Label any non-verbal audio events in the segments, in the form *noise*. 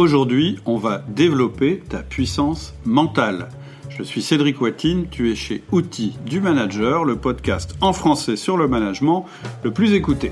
Aujourd'hui, on va développer ta puissance mentale. Je suis Cédric Watine, tu es chez Outils du Manager, le podcast en français sur le management le plus écouté.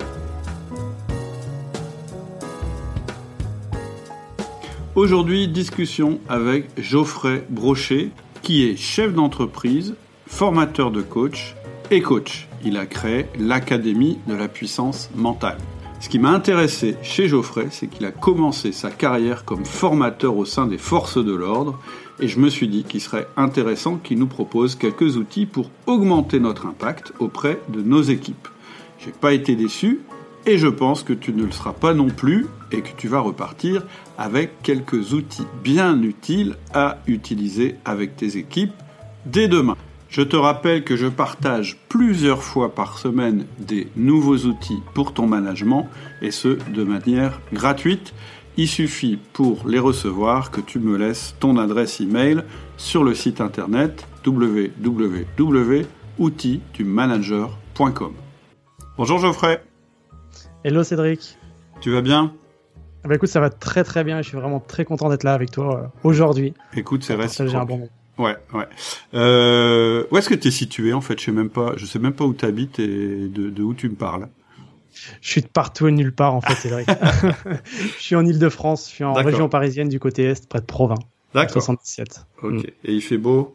Aujourd'hui, discussion avec Geoffrey Brochet, qui est chef d'entreprise, formateur de coach et coach. Il a créé l'Académie de la puissance mentale. Ce qui m'a intéressé chez Geoffrey, c'est qu'il a commencé sa carrière comme formateur au sein des forces de l'ordre, et je me suis dit qu'il serait intéressant qu'il nous propose quelques outils pour augmenter notre impact auprès de nos équipes. J'ai pas été déçu, et je pense que tu ne le seras pas non plus, et que tu vas repartir avec quelques outils bien utiles à utiliser avec tes équipes dès demain. Je te rappelle que je partage plusieurs fois par semaine des nouveaux outils pour ton management et ce de manière gratuite. Il suffit pour les recevoir que tu me laisses ton adresse email sur le site internet www.outildumanager.com. Bonjour Geoffrey. Hello Cédric. Tu vas bien? Bah écoute, ça va très très bien. Je suis vraiment très content d'être là avec toi euh, aujourd'hui. Écoute, c'est réciproque. un bon moment. Ouais, ouais. Euh, où est-ce que tu es situé en fait? Je sais même pas. Je sais même pas où tu habites et de, où tu me parles. Je suis de partout et nulle part en fait, Cédric. *laughs* je suis en Île-de-France. Je suis en région parisienne du côté est, près de Provins. D'accord. 77. Ok. Mm. Et il fait beau?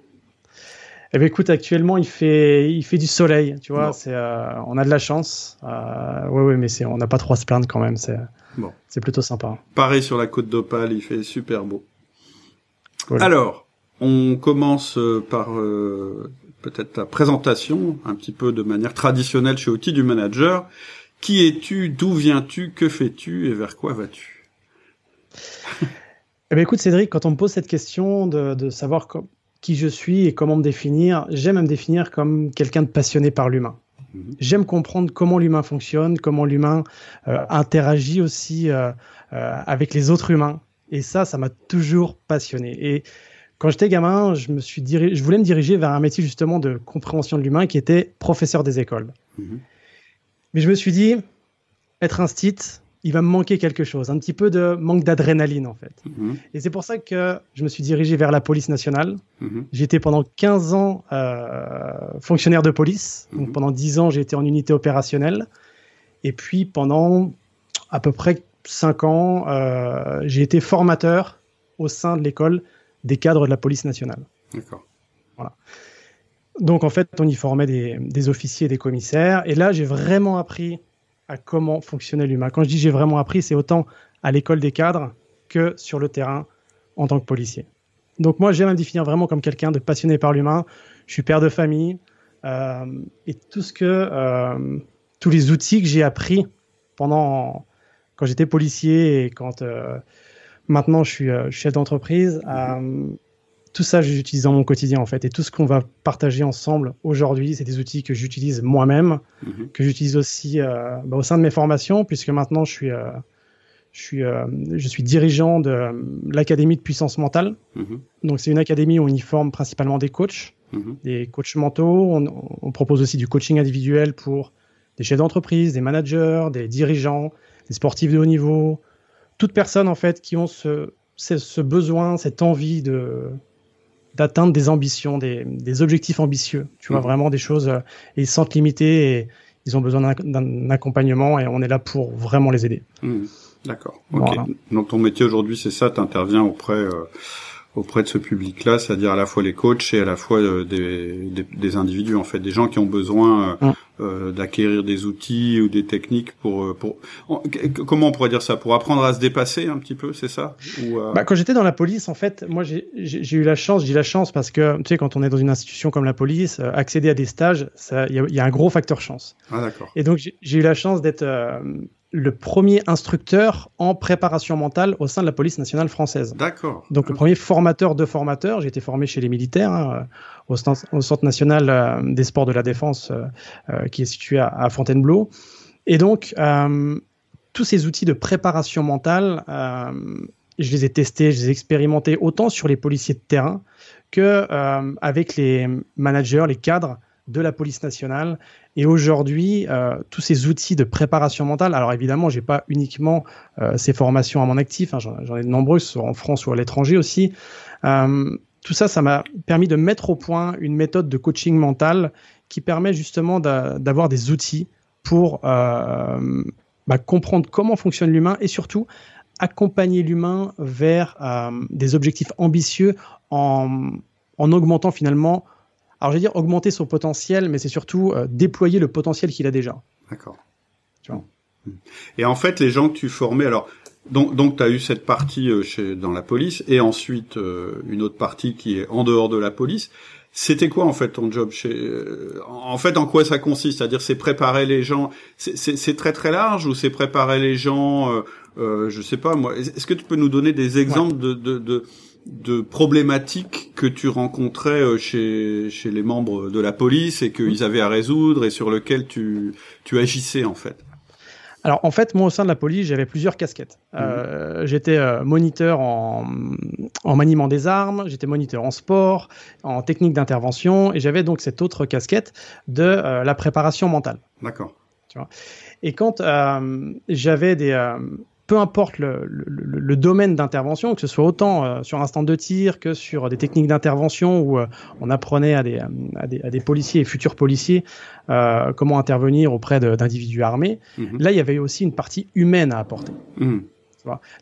Eh bien, écoute, actuellement, il fait, il fait du soleil, tu vois. C'est, euh, on a de la chance. Euh, oui, oui, mais c'est, on n'a pas trop à se plaindre quand même. C'est, bon. c'est plutôt sympa. Pareil sur la côte d'Opale, il fait super beau. Alors, on commence euh, par euh, peut-être ta présentation, un petit peu de manière traditionnelle chez Outils du Manager. Qui es-tu D'où viens-tu Que fais-tu Et vers quoi vas-tu? *laughs* Eh ben, écoute Cédric, quand on me pose cette question de, savoir qui je suis et comment me définir, j'aime me définir comme quelqu'un de passionné par l'humain. Mhm. J'aime comprendre comment l'humain fonctionne, comment l'humain euh, interagit aussi avec les autres humains. Et ça, ça m'a toujours passionné. Et quand j'étais gamin, je, me suis je voulais me diriger vers un métier justement de compréhension de l'humain qui était professeur des écoles. Mhm. Mais je me suis dit, être un stit, il va me manquer quelque chose, un petit peu de manque d'adrénaline en fait. Mhm. Et c'est pour ça que je me suis dirigé vers la police nationale. Mhm. J'étais pendant 15 ans euh, fonctionnaire de police. Donc pendant 10 ans, j'ai été en unité opérationnelle. Et puis pendant à peu près 5 ans, euh, j'ai été formateur au sein de l'école des cadres de la police nationale. D'accord. Voilà. Donc en fait, on y formait des, officiers et des commissaires. Et là, j'ai vraiment appris à comment fonctionnait l'humain. Quand je dis j'ai vraiment appris, c'est autant à l'école des cadres que sur le terrain en tant que policier. Donc moi, j'aime me définir vraiment comme quelqu'un de passionné par l'humain. Je suis père de famille euh, et tout ce que euh, tous les outils que j'ai appris pendant quand j'étais policier et quand euh, Maintenant, je suis euh, chef d'entreprise. Euh, tout ça, j'utilise dans mon quotidien en fait. Et tout ce qu'on va partager ensemble aujourd'hui, c'est des outils que j'utilise moi-même, mhm. que j'utilise aussi euh, bah, au sein de mes formations, puisque maintenant je suis, je suis, je suis dirigeant de l'académie de puissance mentale. Mhm. Donc c'est une académie où on y forme principalement des coachs, mhm. des coachs mentaux. On, on, propose aussi du coaching individuel pour des chefs d'entreprise, des managers, des dirigeants, des sportifs de haut niveau, toutes personnes en fait qui ont ce, ce, besoin, cette envie de d'atteindre des ambitions, des, des, objectifs ambitieux. Tu vois, mmh. vraiment des choses, euh, ils se sentent limités et ils ont besoin d'un accompagnement et on est là pour vraiment les aider. Mmh. D'accord. Ok. Donc ton métier aujourd'hui, c'est ça, tu interviens auprès euh, auprès de ce public-là, c'est-à-dire à la fois les coachs et à la fois euh, des, des, des, individus, en fait, des gens qui ont besoin euh, mm. euh d'acquérir des outils ou des techniques pour, euh, pour comment on pourrait dire ça, pour apprendre à se dépasser un petit peu, c'est ça? Ou, bah, Quand j'étais dans la police, en fait, moi j'ai eu la chance, j'ai la chance parce que tu sais, quand on est dans une institution comme la police, accéder à des stages, il y, y, a un gros facteur chance. Ah d'accord. Et donc j'ai eu la chance d'être le premier instructeur en préparation mentale au sein de la police nationale française. D'accord. Donc le premier formateur de formateurs. J'ai été formé chez les militaires hein, au, centre, national euh, des sports de la défense euh, euh, qui est situé à, Fontainebleau. Et donc tous ces outils de préparation mentale, je les ai testés, je les ai expérimentés autant sur les policiers de terrain que avec les managers, les cadres de la police nationale. Et aujourd'hui, euh, tous ces outils de préparation mentale, alors évidemment, j'ai pas uniquement euh, ces formations à mon actif, hein, j'en ai de nombreuses, en France ou à l'étranger aussi. Euh, tout ça, ça m'a permis de mettre au point une méthode de coaching mental qui permet justement d'avoir des outils pour bah, comprendre comment fonctionne l'humain et surtout accompagner l'humain vers des objectifs ambitieux en, en augmentant finalement alors, je vais dire augmenter son potentiel, mais c'est surtout euh, déployer le potentiel qu'il a déjà. D'accord. Et en fait, les gens que tu formais, alors, donc, donc tu as eu cette partie euh, chez, dans la police, et ensuite euh, une autre partie qui est en dehors de la police. C'était quoi en fait ton job chez En fait, en quoi ça consiste? C'est-à-dire, c'est préparer les gens. C'est très très large ou c'est préparer les gens euh, Je sais pas moi. Est-ce que tu peux nous donner des exemples de, de, de de problématiques que tu rencontrais euh, chez, chez les membres de la police et qu'ils mmh. avaient à résoudre et sur lesquels tu, tu agissais en fait alors en fait, moi au sein de la police, j'avais plusieurs casquettes. Mmh. Euh, j'étais euh, moniteur en, en, maniement des armes, j'étais moniteur en sport, en technique d'intervention, et j'avais donc cette autre casquette de la préparation mentale. D'accord. Et quand j'avais des, peu importe le, domaine d'intervention, que ce soit autant euh, sur un stand de tir que sur des techniques d'intervention où euh, on apprenait à des, à, des, policiers et futurs policiers euh, comment intervenir auprès d'individus armés, mhm. là il y avait aussi une partie humaine à apporter. Mhm.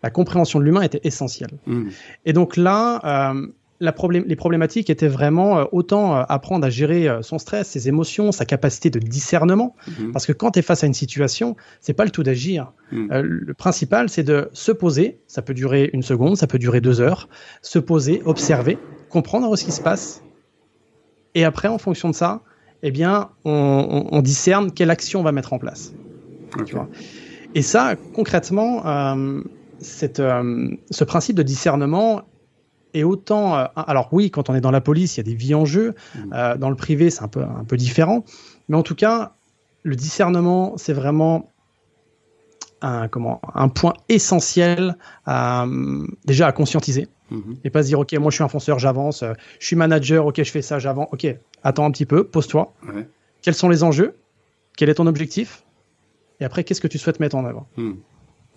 La compréhension de l'humain était essentielle. Mhm. Et donc là, les problématiques étaient vraiment euh, autant euh, apprendre à gérer euh, son stress, ses émotions, sa capacité de discernement. Mhm. Parce que quand tu es face à une situation, c'est pas le tout d'agir. Mhm. le principal, c'est de se poser. Ça peut durer une seconde, ça peut durer deux heures. Se poser, observer, comprendre ce qui se passe. Et après, en fonction de ça, eh bien, on, discerne quelle action on va mettre en place. Et ça, concrètement, cette, ce principe de discernement, et autant, euh, alors oui, quand on est dans la police, il y a des vies en jeu. Mmh. Euh, dans le privé, c'est un peu, un peu différent. Mais en tout cas, le discernement, c'est vraiment un, comment, un point essentiel à, déjà à conscientiser. Mmh. Et pas se dire, OK, moi je suis un fonceur, j'avance. Je suis manager, OK, je fais ça, j'avance. OK, attends un petit peu, pose-toi. Quels sont les enjeux? Quel est ton objectif? Et après, qu'est-ce que tu souhaites mettre en œuvre? Mmh.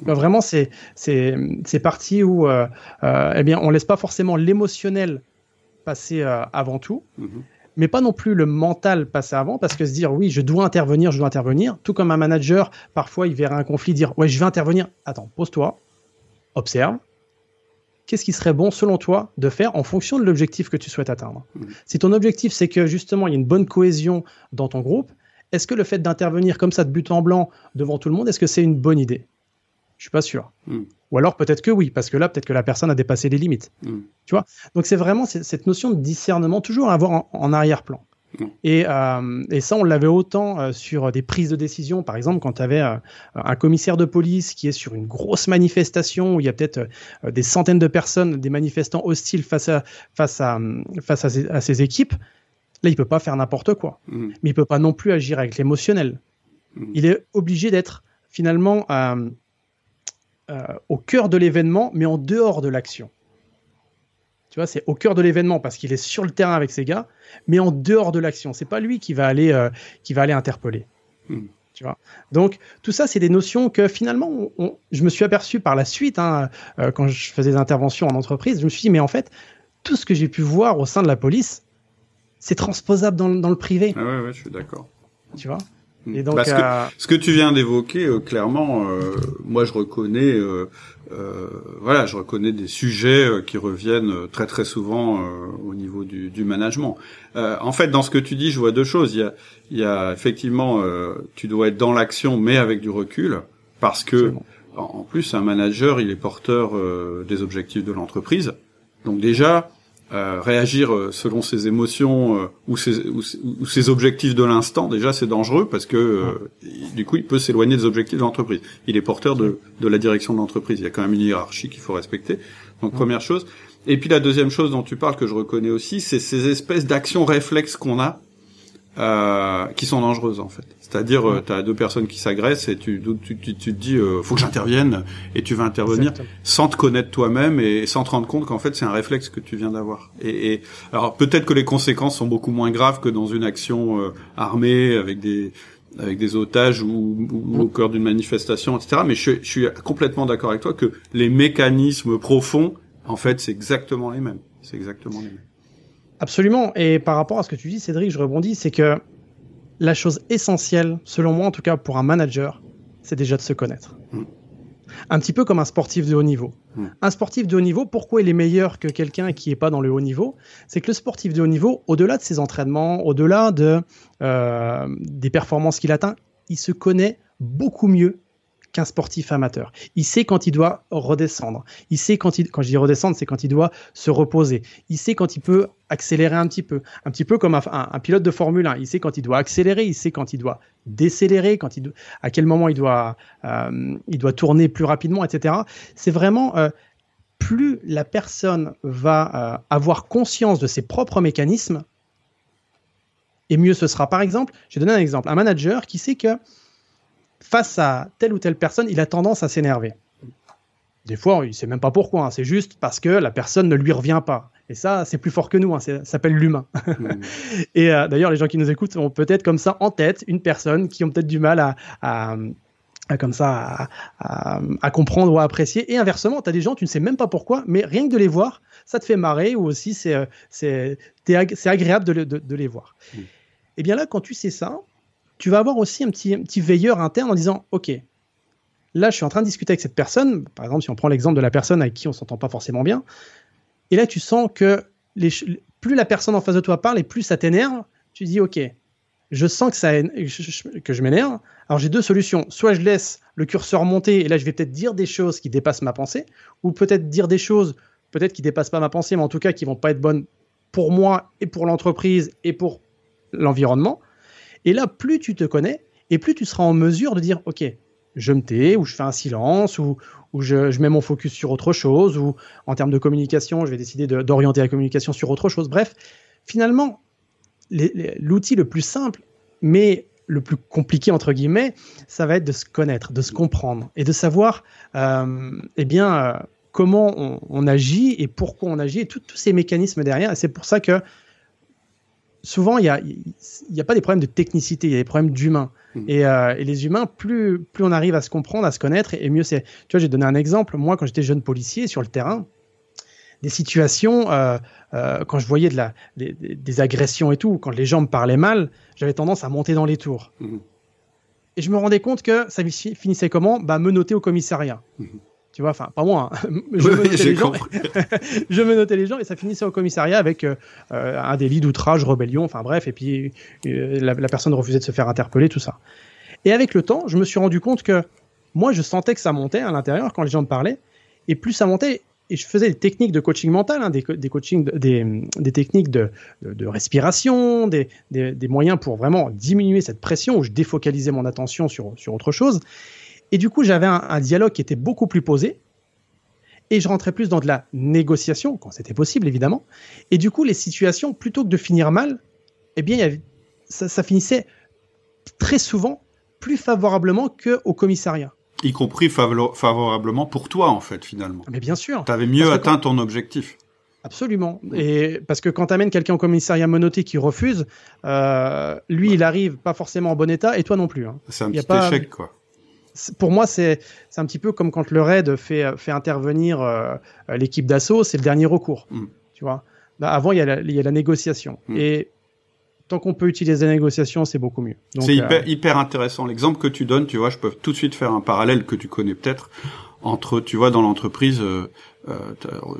Bah, vraiment, c'est c'est parti où euh, euh, eh bien, on laisse pas forcément l'émotionnel passer euh, avant tout, mhm. mais pas non plus le mental passer avant, parce que se dire oui, je dois intervenir, je dois intervenir, tout comme un manager, parfois il verrait un conflit, dire ouais, je vais intervenir. Attends, pose-toi, observe. Qu'est-ce qui serait bon selon toi de faire en fonction de l'objectif que tu souhaites atteindre? Mhm. Si ton objectif c'est que justement il y a une bonne cohésion dans ton groupe, est-ce que le fait d'intervenir comme ça de but en blanc devant tout le monde, est-ce que c'est une bonne idée? Je suis pas sûr. Hmm. Ou alors peut-être que oui, parce que là, peut-être que la personne a dépassé les limites. Hmm. Tu vois? Donc c'est vraiment cette notion de discernement, toujours à avoir en, arrière-plan. Hmm. Et, euh, et, ça, on l'avait autant euh, sur des prises de décision. Par exemple, quand tu avais euh, un commissaire de police qui est sur une grosse manifestation où il y a peut-être des centaines de personnes, des manifestants hostiles face à, face à, face à ses, équipes, là, il peut pas faire n'importe quoi. Mais il peut pas non plus agir avec l'émotionnel. Il est obligé d'être finalement euh, au cœur de l'événement, mais en dehors de l'action. Tu vois, c'est au cœur de l'événement parce qu'il est sur le terrain avec ses gars, mais en dehors de l'action. C'est pas lui qui va aller, euh, qui va aller interpeller. Hmm. Tu vois? Donc tout ça, c'est des notions que finalement, je me suis aperçu par la suite hein, euh, quand je faisais des interventions en entreprise. Je me suis dit, mais en fait, tout ce que j'ai pu voir au sein de la police, c'est transposable dans, dans, le privé. Ah ouais, ouais, je suis d'accord. Tu vois? Et donc, Parce que, euh, ce que tu viens d'évoquer, euh, clairement, euh, moi je reconnais, voilà, je reconnais des sujets qui reviennent très très souvent au niveau du, du management. en fait, dans ce que tu dis, je vois deux choses. Il y a, il y a effectivement, tu dois être dans l'action, mais avec du recul, parce que en plus, un manager, il est porteur des objectifs de l'entreprise. Donc déjà, euh, réagir euh, selon ses émotions euh, ou, ses, ou, ses, objectifs de l'instant, déjà c'est dangereux parce que du coup il peut s'éloigner des objectifs de l'entreprise. Il est porteur de, de la direction de l'entreprise. Il y a quand même une hiérarchie qu'il faut respecter. Donc première chose. Et puis la deuxième chose dont tu parles que je reconnais aussi, c'est ces espèces d'actions réflexes qu'on a euh, qui sont dangereuses en fait. C'est-à-dire, euh, tu as deux personnes qui s'agressent et tu, tu, tu, tu te dis, euh, faut que j'intervienne, et tu vas intervenir sans te connaître toi-même et sans te rendre compte qu'en fait c'est un réflexe que tu viens d'avoir. Et, et, alors peut-être que les conséquences sont beaucoup moins graves que dans une action euh, armée avec des avec des otages ou, ou au cœur d'une manifestation, etc. Mais je, je suis complètement d'accord avec toi que les mécanismes profonds, en fait, c'est exactement les mêmes. C'est exactement les mêmes. Absolument. Et par rapport à ce que tu dis, Cédric, je rebondis, c'est que la chose essentielle, selon moi en tout cas pour un manager, c'est déjà de se connaître. Mm. Un petit peu comme un sportif de haut niveau. Mm. Un sportif de haut niveau, pourquoi il est meilleur que quelqu'un qui n'est pas dans le haut niveau? C'est que le sportif de haut niveau, au-delà de ses entraînements, au-delà de, euh, des performances qu'il atteint, il se connaît beaucoup mieux qu'un sportif amateur. Il sait quand il doit redescendre. Il sait quand il, quand je dis redescendre, c'est quand il doit se reposer. Il sait quand il peut accélérer un petit peu. Un petit peu comme un, pilote de Formule 1. Il sait quand il doit accélérer. Il sait quand il doit décélérer, quand il, à quel moment il doit, euh, il doit tourner plus rapidement, etc. C'est vraiment, euh, plus la personne va euh, avoir conscience de ses propres mécanismes, et mieux ce sera. Par exemple, je vais donner un exemple. Un manager qui sait que face à telle ou telle personne, il a tendance à s'énerver. Des fois, il ne sait même pas pourquoi, hein. c'est juste parce que la personne ne lui revient pas. Et ça, c'est plus fort que nous, hein. ça s'appelle l'humain. Mmh. *laughs* et euh, d'ailleurs, les gens qui nous écoutent ont peut-être comme ça en tête une personne qui ont peut-être du mal à, comme ça à, comprendre ou à apprécier. Et inversement, tu as des gens, tu ne sais même pas pourquoi, mais rien que de les voir, ça te fait marrer ou aussi c'est euh, agréable de, les voir. Mmh. Et eh bien là, quand tu sais ça, tu vas avoir aussi un petit, veilleur interne en disant, OK, là, je suis en train de discuter avec cette personne. Par exemple, si on prend l'exemple de la personne avec qui on s'entend pas forcément bien, et là, tu sens que plus la personne en face de toi parle et plus ça t'énerve, tu dis, OK, je sens que, ça, que je m'énerve. Alors j'ai deux solutions. Soit je laisse le curseur monter et là je vais peut-être dire des choses qui dépassent ma pensée, ou peut-être dire des choses peut-être qui dépassent pas ma pensée, mais en tout cas qui vont pas être bonnes pour moi et pour l'entreprise et pour l'environnement. Et là, plus tu te connais, et plus tu seras en mesure de dire, OK, je me tais, ou je fais un silence, ou, je, mets mon focus sur autre chose, ou en termes de communication, je vais décider d'orienter la communication sur autre chose. Bref, finalement, l'outil le plus simple, mais le plus compliqué entre guillemets, ça va être de se connaître, de se comprendre et de savoir, euh, eh bien, euh, comment on, agit et pourquoi on agit et tous ces mécanismes derrière. Et c'est pour ça que souvent, il n'y a, y a pas des problèmes de technicité, il y a des problèmes d'humain. Hmm. Euh, et, les humains, plus, plus on arrive à se comprendre, à se connaître, et mieux c'est. Tu vois, j'ai donné un exemple. Moi, quand j'étais jeune policier sur le terrain, des situations, euh, euh, quand je voyais de la, des, agressions et tout, quand les gens me parlaient mal, j'avais tendance à monter dans les tours. Hmm. Et je me rendais compte que ça finissait comment? Bah, Me noter au commissariat. Hmm. Tu vois, enfin, pas moi. Hein. *laughs* Je, me notais les gens, *laughs* je me notais les gens et ça finissait au commissariat avec euh, un délit d'outrage, rébellion, enfin bref, et puis euh, la, personne refusait de se faire interpeller, tout ça. Et avec le temps, je me suis rendu compte que moi, je sentais que ça montait à l'intérieur quand les gens me parlaient, et plus ça montait, et je faisais des techniques de coaching mental, hein, des, des, coaching, des, des techniques de, de, respiration, des, des, moyens pour vraiment diminuer cette pression où je défocalisais mon attention sur, sur autre chose. Et du coup, j'avais un, dialogue qui était beaucoup plus posé. Et je rentrais plus dans de la négociation, quand c'était possible, évidemment. Et du coup, les situations, plutôt que de finir mal, eh bien, ça, finissait très souvent plus favorablement qu'au commissariat. Y compris favorablement pour toi, en fait, finalement. Mais bien sûr. Tu avais mieux atteint ton objectif. Absolument. Et parce que quand tu amènes quelqu'un au commissariat monoté qui refuse, euh, lui, il arrive pas forcément en bon état et toi non plus. Hein. C'est un petit échec, quoi pour moi, c'est un petit peu comme quand le RAID fait, fait intervenir euh, l'équipe d'assaut, c'est le dernier recours. Mm. Tu vois? Bah, Avant, il y, a la, il y a la négociation. Mm. Et tant qu'on peut utiliser la négociation, c'est beaucoup mieux. C'est hyper, euh, hyper intéressant. L'exemple que tu donnes, tu vois, je peux tout de suite faire un parallèle que tu connais peut-être entre, tu vois, dans l'entreprise, euh,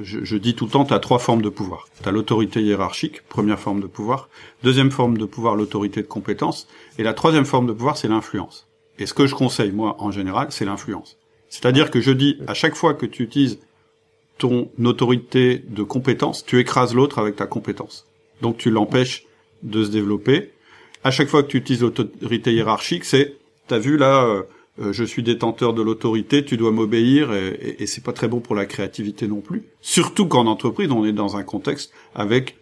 je, je, dis tout le temps, tu as trois formes de pouvoir. Tu as l'autorité hiérarchique, première forme de pouvoir. Deuxième forme de pouvoir, l'autorité de compétence. Et la troisième forme de pouvoir, c'est l'influence. Et ce que je conseille, moi, en général, c'est l'influence. C'est-à-dire que je dis, à chaque fois que tu utilises ton autorité de compétence, tu écrases l'autre avec ta compétence. Donc tu l'empêches de se développer. À chaque fois que tu utilises l'autorité hiérarchique, c'est, t'as vu là, euh, euh, je suis détenteur de l'autorité, tu dois m'obéir, et, et, c'est pas très bon pour la créativité non plus. Surtout qu'en entreprise, on est dans un contexte avec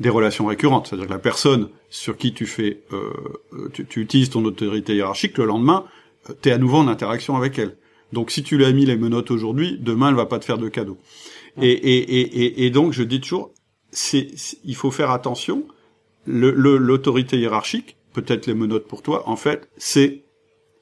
des relations récurrentes, c'est-à-dire que la personne sur qui tu fais, euh, tu, tu, utilises ton autorité hiérarchique, le lendemain, euh, tu es à nouveau en interaction avec elle. Donc si tu lui as mis les menottes aujourd'hui, demain elle va pas te faire de cadeau. Et, et, et, et, donc je dis toujours, c'est, il faut faire attention. L'autorité le, hiérarchique, peut-être les menottes pour toi, en fait, c'est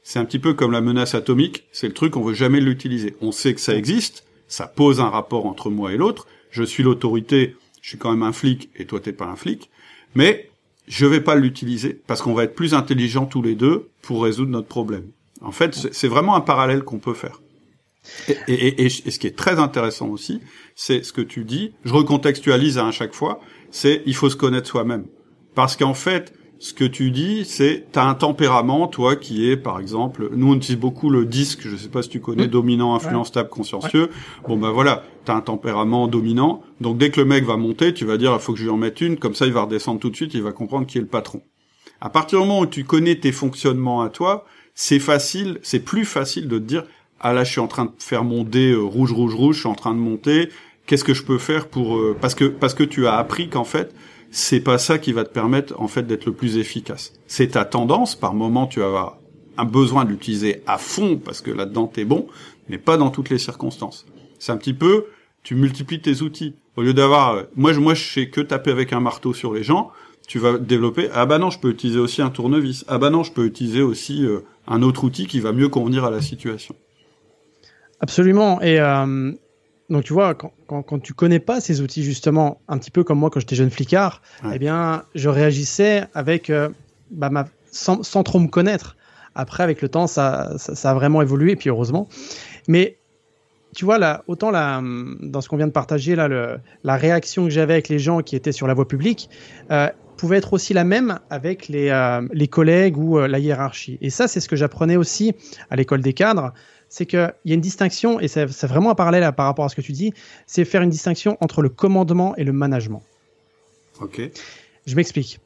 c'est un petit peu comme la menace atomique, c'est le truc on veut jamais l'utiliser. On sait que ça existe, ça pose un rapport entre moi et l'autre. Je suis l'autorité, je suis quand même un flic et toi t'es pas un flic, mais je vais pas l'utiliser parce qu'on va être plus intelligents tous les deux pour résoudre notre problème. En fait, c'est vraiment un parallèle qu'on peut faire. Et, et, et, ce qui est très intéressant aussi, c'est ce que tu dis. Je recontextualise à chaque fois. C'est il faut se connaître soi-même, parce qu'en fait, ce que tu dis, c'est t'as un tempérament, toi, qui est, par exemple, nous on utilise beaucoup le disque, je sais pas si tu connais, dominant, influent, stable, consciencieux. Bon ben voilà, t'as un tempérament dominant, donc dès que le mec va monter, tu vas dire, il faut que je lui en mette une, comme ça il va redescendre tout de suite, il va comprendre qui est le patron. À partir du moment où tu connais tes fonctionnements à toi, c'est facile, c'est plus facile de te dire, ah là je suis en train de faire mon dé euh, rouge, rouge, rouge, je suis en train de monter, qu'est-ce que je peux faire pour, euh, parce que parce que tu as appris qu'en fait c'est pas ça qui va te permettre en fait d'être le plus efficace. C'est ta tendance, par moment tu vas avoir un besoin de l'utiliser à fond parce que là-dedans t'es bon, mais pas dans toutes les circonstances. C'est un petit peu, tu multiplies tes outils. Au lieu d'avoir, moi je moi sais que taper avec un marteau sur les gens, tu vas développer. Ah bah non, je peux utiliser aussi un tournevis. Ah bah non, je peux utiliser aussi euh, un autre outil qui va mieux convenir à la situation. Absolument. Et euh, donc tu vois, quand, quand, quand, tu connais pas ces outils justement, un petit peu comme moi quand j'étais jeune flicard, eh bien, je réagissais avec euh, bah, ma, sans, sans, trop me connaître. Après, avec le temps, ça, ça, ça, a vraiment évolué, et puis heureusement. Mais tu vois, là, autant là, dans ce qu'on vient de partager, là, le, la réaction que j'avais avec les gens qui étaient sur la voie publique euh, pouvait être aussi la même avec les, euh, les collègues ou la hiérarchie. Et ça, c'est ce que j'apprenais aussi à l'école des cadres c'est qu'il y a une distinction, et c'est vraiment un parallèle par rapport à ce que tu dis, c'est faire une distinction entre le commandement et le management. Ok. Je m'explique.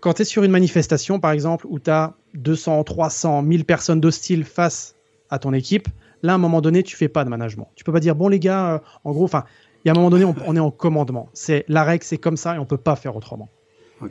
Quand tu es sur une manifestation, par exemple, où tu as 200, 300, 1000 personnes d'hostiles face à ton équipe, là, à un moment donné, tu fais pas de management. Tu peux pas dire, bon, les gars, euh, en gros, enfin, il y a un moment donné, on, on est en commandement. C'est la règle, c'est comme ça et on peut pas faire autrement.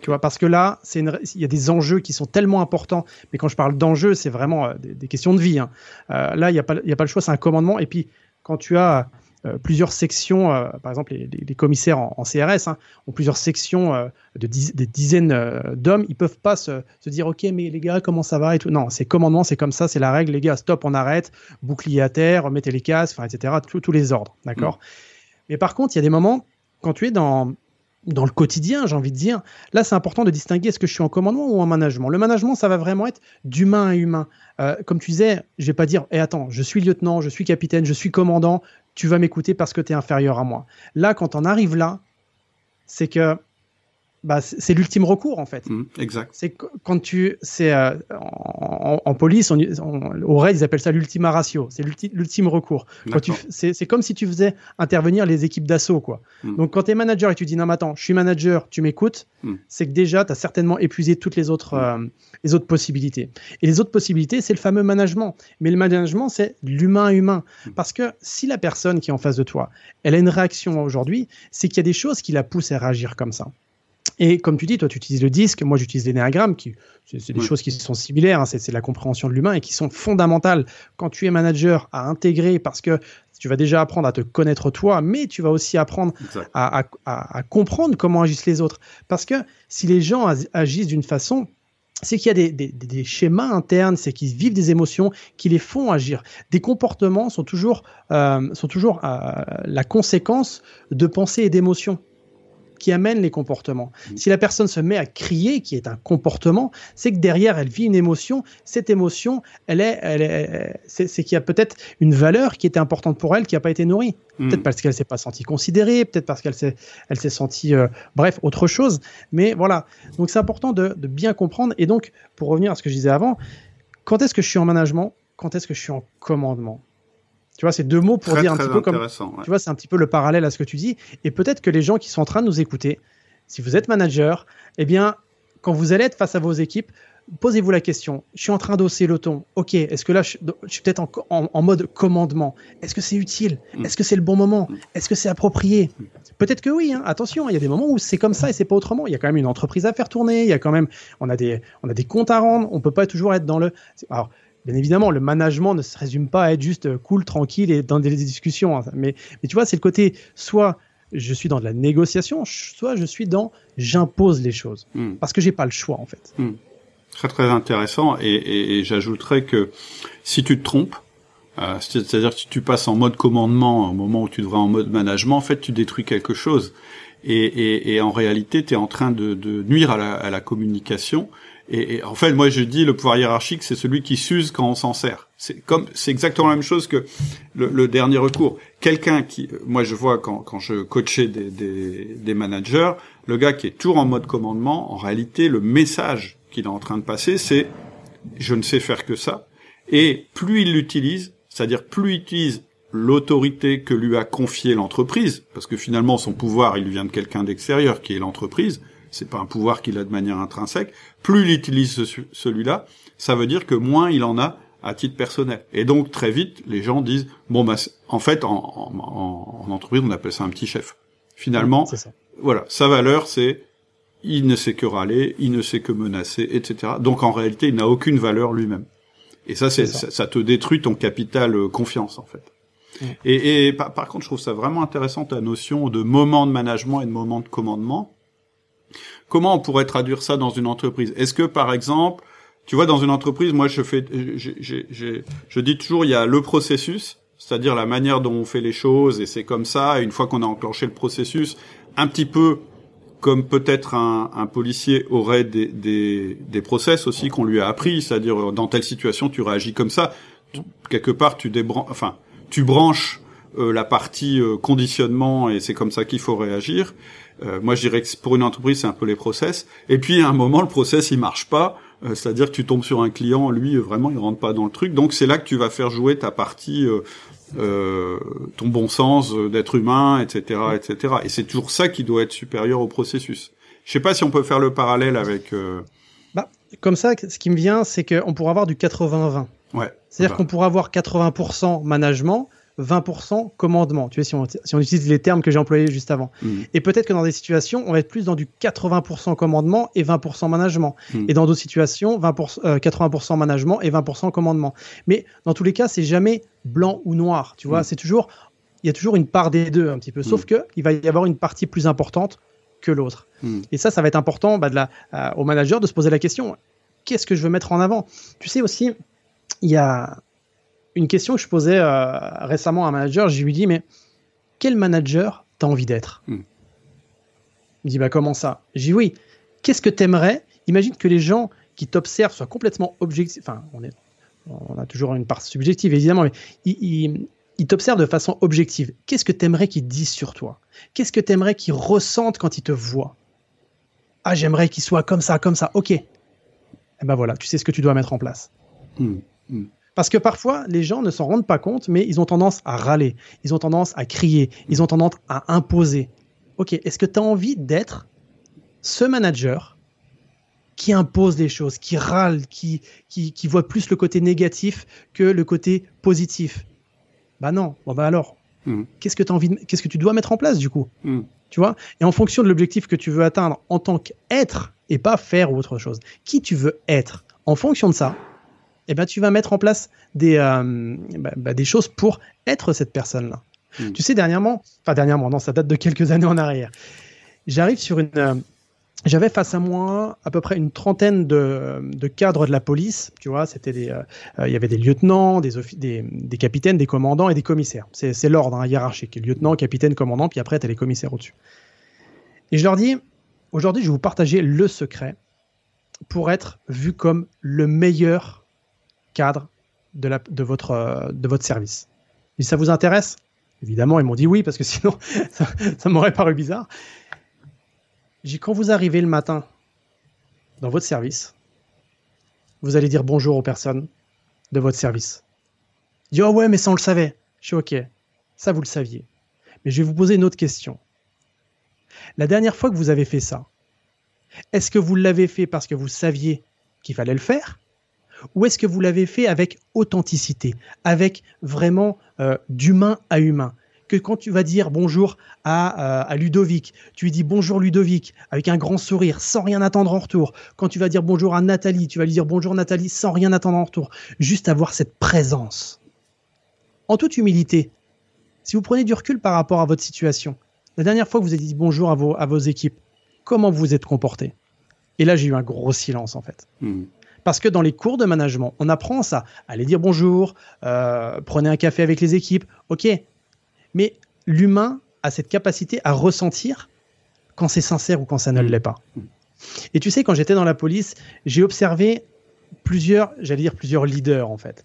Tu vois, parce que là, c'est il y a des enjeux qui sont tellement importants. Mais quand je parle d'enjeux, c'est vraiment euh, des, questions de vie. Hein. Euh, là, il n'y a, pas, a pas le choix, c'est un commandement. Et puis, quand tu as euh, plusieurs sections, par exemple, les, les commissaires en, CRS hein, ont plusieurs sections de des dizaines d'hommes, ils peuvent pas se, se, dire, OK, mais les gars, comment ça va et tout. Non, c'est commandement, c'est comme ça, c'est la règle. Les gars, stop, on arrête, bouclier à terre, mettez les casques, etc. Tous les ordres, d'accord. Mm. Mais par contre, il y a des moments quand tu es dans dans le quotidien, j'ai envie de dire. Là, c'est important de distinguer est-ce que je suis en commandement ou en management. Le management, ça va vraiment être d'humain à humain. Euh, comme tu disais, je vais pas dire, eh, attends, je suis lieutenant, je suis capitaine, je suis commandant, tu vas m'écouter parce que tu es inférieur à moi. Là, quand on arrive là, c'est que bah, c'est l'ultime recours en fait. Mmh, exact. C'est quand tu, c'est euh, en, police, on, au raid ils appellent ça l'ultima ratio. C'est l'ultime recours. C'est comme si tu faisais intervenir les équipes d'assaut quoi. Mmh. Donc quand tu es manager et tu dis non mais attends, je suis manager, tu m'écoutes, mmh. c'est que déjà tu as certainement épuisé toutes les autres euh, les autres possibilités. Et les autres possibilités, c'est le fameux management. Mais le management, c'est l'humain humain. Parce que si la personne qui est en face de toi, elle a une réaction aujourd'hui, c'est qu'il y a des choses qui la poussent à réagir comme ça. Et comme tu dis, toi, tu utilises le disque, moi, j'utilise l'énéagramme, qui c'est des choses qui sont similaires, hein, c'est la compréhension de l'humain et qui sont fondamentales quand tu es manager à intégrer parce que tu vas déjà apprendre à te connaître toi, mais tu vas aussi apprendre à, comprendre comment agissent les autres. Parce que si les gens agissent d'une façon, c'est qu'il y a des, schémas internes, c'est qu'ils vivent des émotions qui les font agir. Des comportements sont toujours, euh, sont toujours euh, la conséquence de pensées et d'émotions qui amène les comportements. Mm. Si la personne se met à crier, qui est un comportement, c'est que derrière, elle vit une émotion. Cette émotion, elle est, elle est, c'est, qu'il y a peut-être une valeur qui était importante pour elle qui n'a pas été nourrie. Mm. Peut-être parce qu'elle s'est pas sentie considérée, peut-être parce qu'elle s'est, elle s'est sentie, euh, bref, autre chose. Mais voilà. Donc c'est important de, de bien comprendre. Et donc, pour revenir à ce que je disais avant, quand est-ce que je suis en management? Quand est-ce que je suis en commandement? Tu vois, c'est deux mots pour dire un petit peu comme. Tu vois, c'est un petit peu le parallèle à ce que tu dis. Et peut-être que les gens qui sont en train de nous écouter, si vous êtes manager, eh bien, quand vous allez être face à vos équipes, posez-vous la question. Je suis en train d'osser le ton. Ok, est-ce que là, je, suis peut-être en, mode commandement Est-ce que c'est utile? Mm. Est-ce que c'est le bon moment? Mm. Est-ce que c'est approprié? Peut-être que oui, hein. attention, il y a des moments où c'est comme ça et c'est pas autrement. Il y a quand même une entreprise à faire tourner, il y a quand même, on a des, on a des comptes à rendre, on peut pas toujours être dans le. Alors, bien évidemment, le management ne se résume pas à être juste euh, cool, tranquille et dans des discussions. Hein. Mais, mais tu vois, c'est le côté soit je suis dans de la négociation, soit je suis dans j'impose les choses. Hmm. Parce que j'ai pas le choix, en fait. Hmm. Très, très intéressant. Et, et, j'ajouterais que si tu te trompes, euh, c'est-à-dire que si tu passes en mode commandement au moment où tu devrais en mode management, en fait, tu détruis quelque chose. Et, et, et en réalité, tu es en train de, de nuire à la, à la communication et, en fait, moi, je dis le pouvoir hiérarchique, c'est celui qui s'use quand on s'en sert. C'est comme, c'est exactement la même chose que le, dernier recours. Quelqu'un qui, moi, je vois quand, quand je coachais des, des, des managers, le gars qui est toujours en mode commandement, en réalité, le message qu'il est en train de passer, c'est je ne sais faire que ça. Et plus il l'utilise, c'est-à-dire plus il utilise l'autorité que lui a confiée l'entreprise, parce que finalement son pouvoir, il vient de quelqu'un d'extérieur qui est l'entreprise, c'est pas un pouvoir qu'il a de manière intrinsèque. Plus il utilise celui-là, ça veut dire que moins il en a à titre personnel. Et donc très vite, les gens disent bon bah en fait en, en, entreprise on appelle ça un petit chef. Finalement, voilà, sa valeur c'est il ne sait que râler, il ne sait que menacer, etc. Donc en réalité, il n'a aucune valeur lui-même. Et ça, c'est ça. te détruit ton capital euh, confiance en fait. Et, et par, par, contre, je trouve ça vraiment intéressant ta notion de moment de management et de moment de commandement, Comment on pourrait traduire ça dans une entreprise? Est-ce que, par exemple, tu vois, dans une entreprise, moi, je fais, je dis toujours, il y a le processus, c'est-à-dire la manière dont on fait les choses, et c'est comme ça. une fois qu'on a enclenché le processus, un petit peu comme peut-être un, policier aurait des, des, des process aussi qu'on lui a appris, c'est-à-dire dans telle situation tu réagis comme ça. Quelque part, tu débranches, enfin, tu branches euh, la partie euh, conditionnement et c'est comme ça qu'il faut réagir. Euh, moi, je dirais que pour une entreprise, c'est un peu les process. Et puis, à un moment, le process, il marche pas. Euh, c'est-à-dire que tu tombes sur un client, lui, vraiment, il rentre pas dans le truc. Donc, c'est là que tu vas faire jouer ta partie, euh, ton bon sens d'être humain, etc., etc. Et c'est toujours ça qui doit être supérieur au processus. Je sais pas si on peut faire le parallèle avec. Bah, comme ça, ce qui me vient, c'est qu'on pourra avoir du 80-20. Ouais. C'est-à-dire qu'on pourra avoir 80% management, 20% commandement. Tu vois, si on, si on, utilise les termes que j'ai employés juste avant. Mm. Et peut-être que dans des situations, on va être plus dans du 80% commandement et 20% management. Mm. Et dans d'autres situations, 20%, 80% euh, management et 20% commandement. Mais dans tous les cas, c'est jamais blanc ou noir. Tu vois, mm. c'est toujours, il y a toujours une part des deux un petit peu. Sauf que il va y avoir une partie plus importante que l'autre. Et ça, ça va être important bah, de la, euh, au manager de se poser la question qu'est-ce que je veux mettre en avant? Tu sais aussi, il y a une question que je posais euh, récemment à un manager, je lui dis mais quel manager t'as envie d'être? Hmm. Il me dit bah comment ça? J'ai dit oui. Qu'est-ce que t'aimerais? Imagine que les gens qui t'observent soient complètement objectifs. Enfin, on, est, on a toujours une part subjective évidemment, mais ils, t'observent de façon objective. Qu'est-ce que t'aimerais qu'ils disent sur toi? Qu'est-ce que t'aimerais qu'ils ressentent quand ils te voient? Ah, j'aimerais qu'ils soient comme ça, comme ça. Ok. Et eh ben voilà, tu sais ce que tu dois mettre en place. Hmm. Hmm. Parce que parfois, les gens ne s'en rendent pas compte, mais ils ont tendance à râler, ils ont tendance à crier, ils ont tendance à imposer. Ok, est-ce que tu as envie d'être ce manager qui impose les choses, qui râle, qui, qui, voit plus le côté négatif que le côté positif? Bah non, bon bah alors, hmm. qu'est-ce que tu envie qu'est-ce que tu dois mettre en place du coup? Hmm. Tu vois? Et en fonction de l'objectif que tu veux atteindre en tant qu'être et pas faire autre chose, qui tu veux être, en fonction de ça, eh ben, tu vas mettre en place des, euh, bah, bah, des choses pour être cette personne-là. Hmm. Tu sais, dernièrement, enfin dernièrement, non, ça date de quelques *laughs* années en arrière. J'arrive sur une. Euh, j'avais face à moi à peu près une trentaine de, de cadres de la police. Tu vois, c'était des, euh, il y avait des lieutenants, des, des, des, capitaines, des commandants et des commissaires. C'est l'ordre hein, hiérarchique lieutenant, capitaine, commandant, puis après tu as les commissaires au-dessus. Et je leur dis, aujourd'hui, je vais vous partager le secret pour être vu comme le meilleur cadre de, votre, euh, de votre service. Et ça vous intéresse Évidemment, ils m'ont dit oui, parce que *laughs* sinon, ça, m'aurait paru bizarre. Quand vous arrivez le matin dans votre service, vous allez dire bonjour aux personnes de votre service. Dis, oh ouais, mais ça on le savait. Je suis ok, ça vous le saviez. Mais je vais vous poser une autre question. La dernière fois que vous avez fait ça, est-ce que vous l'avez fait parce que vous saviez qu'il fallait le faire ou est-ce que vous l'avez fait avec authenticité, avec vraiment euh, d'humain à humain? Que quand tu vas dire bonjour à, à, Ludovic, tu lui dis bonjour Ludovic avec un grand sourire, sans rien attendre en retour. Quand tu vas dire bonjour à Nathalie, tu vas lui dire bonjour Nathalie sans rien attendre en retour. Juste avoir cette présence. En toute humilité, si vous prenez du recul par rapport à votre situation, la dernière fois que vous avez dit bonjour à vos, à vos équipes, comment vous vous êtes comporté Et là, j'ai eu un gros silence en fait. Hmm. Parce que dans les cours de management, on apprend ça. Allez dire bonjour, euh, prenez un café avec les équipes, ok. Mais l'humain a cette capacité à ressentir quand c'est sincère ou quand ça ne hmm. l'est pas. Et tu sais, quand j'étais dans la police, j'ai observé plusieurs, j'allais dire plusieurs leaders en fait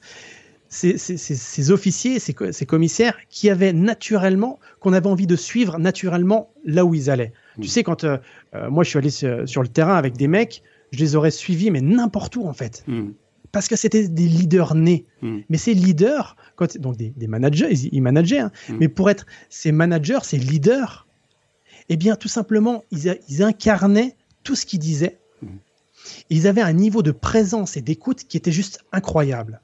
ces, officiers, ces, commissaires qui avaient naturellement, qu'on avait envie de suivre naturellement là où ils allaient. Tu mm. sais, quand euh, euh, moi je suis allé sur, le terrain avec des mecs, je les aurais suivis, mais n'importe où en fait. Mm. Parce que c'était des leaders nés. Mm. Mais ces leaders, quand, donc des, managers, ils, manageaient, hein. mais pour être ces managers, ces leaders, eh bien tout simplement, ils, ils incarnaient tout ce qu'ils disaient. Ils avaient un niveau de présence et d'écoute qui était juste incroyable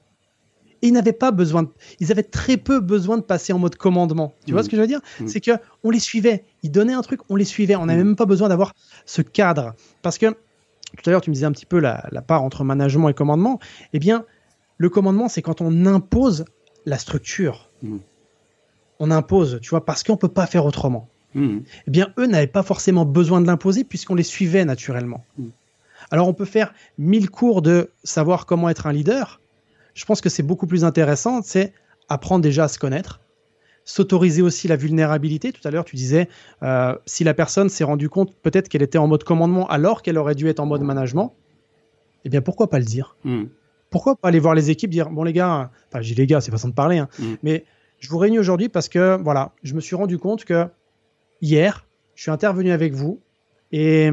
ils n'avaient pas besoin, ils avaient très peu besoin de passer en mode commandement. Tu vois ce que je veux dire? C'est que on les suivait, ils donnaient un truc, on les suivait, on n'avait même pas besoin d'avoir ce cadre. Parce que tout à l'heure, tu me disais un petit peu la, part entre management et commandement. Eh bien, le commandement, c'est quand on impose la structure. On impose, tu vois, parce qu'on peut pas faire autrement. Eh bien, eux n'avaient pas forcément besoin de l'imposer puisqu'on les suivait naturellement. Alors, on peut faire mille cours de savoir comment être un leader, je pense que c'est beaucoup plus intéressant, c'est apprendre déjà à se connaître, s'autoriser aussi la vulnérabilité. Tout à l'heure, tu disais, euh, si la personne s'est rendue compte peut-être qu'elle était en mode commandement alors qu'elle aurait dû être en mode management, eh bien pourquoi pas le dire? Hmm. Pourquoi pas aller voir les équipes, dire, bon les gars, enfin j'ai les gars, c'est façon de parler, hein, hmm. mais je vous réunis aujourd'hui parce que, voilà, je me suis rendu compte que hier, je suis intervenu avec vous et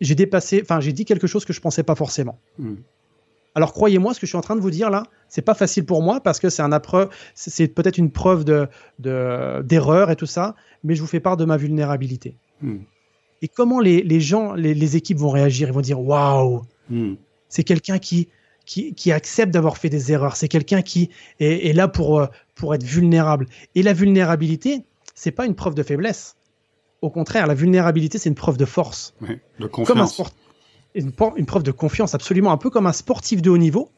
j'ai dépassé, enfin j'ai dit quelque chose que je pensais pas forcément. Hmm. Alors croyez-moi, ce que je suis en train de vous dire là, c'est pas facile pour moi parce que c'est un c'est peut-être une preuve de, d'erreur et tout ça, mais je vous fais part de ma vulnérabilité. Hmm. Et comment les, gens, les, équipes vont réagir? Ils vont dire waouh, hmm. c'est quelqu'un qui, qui, accepte d'avoir fait des erreurs. C'est quelqu'un qui est, là pour, euh, pour être vulnérable. Et la vulnérabilité, c'est pas une preuve de faiblesse. Au contraire, la vulnérabilité, c'est une preuve de force. de confiance une, preuve de confiance absolument, un peu comme un sportif de haut niveau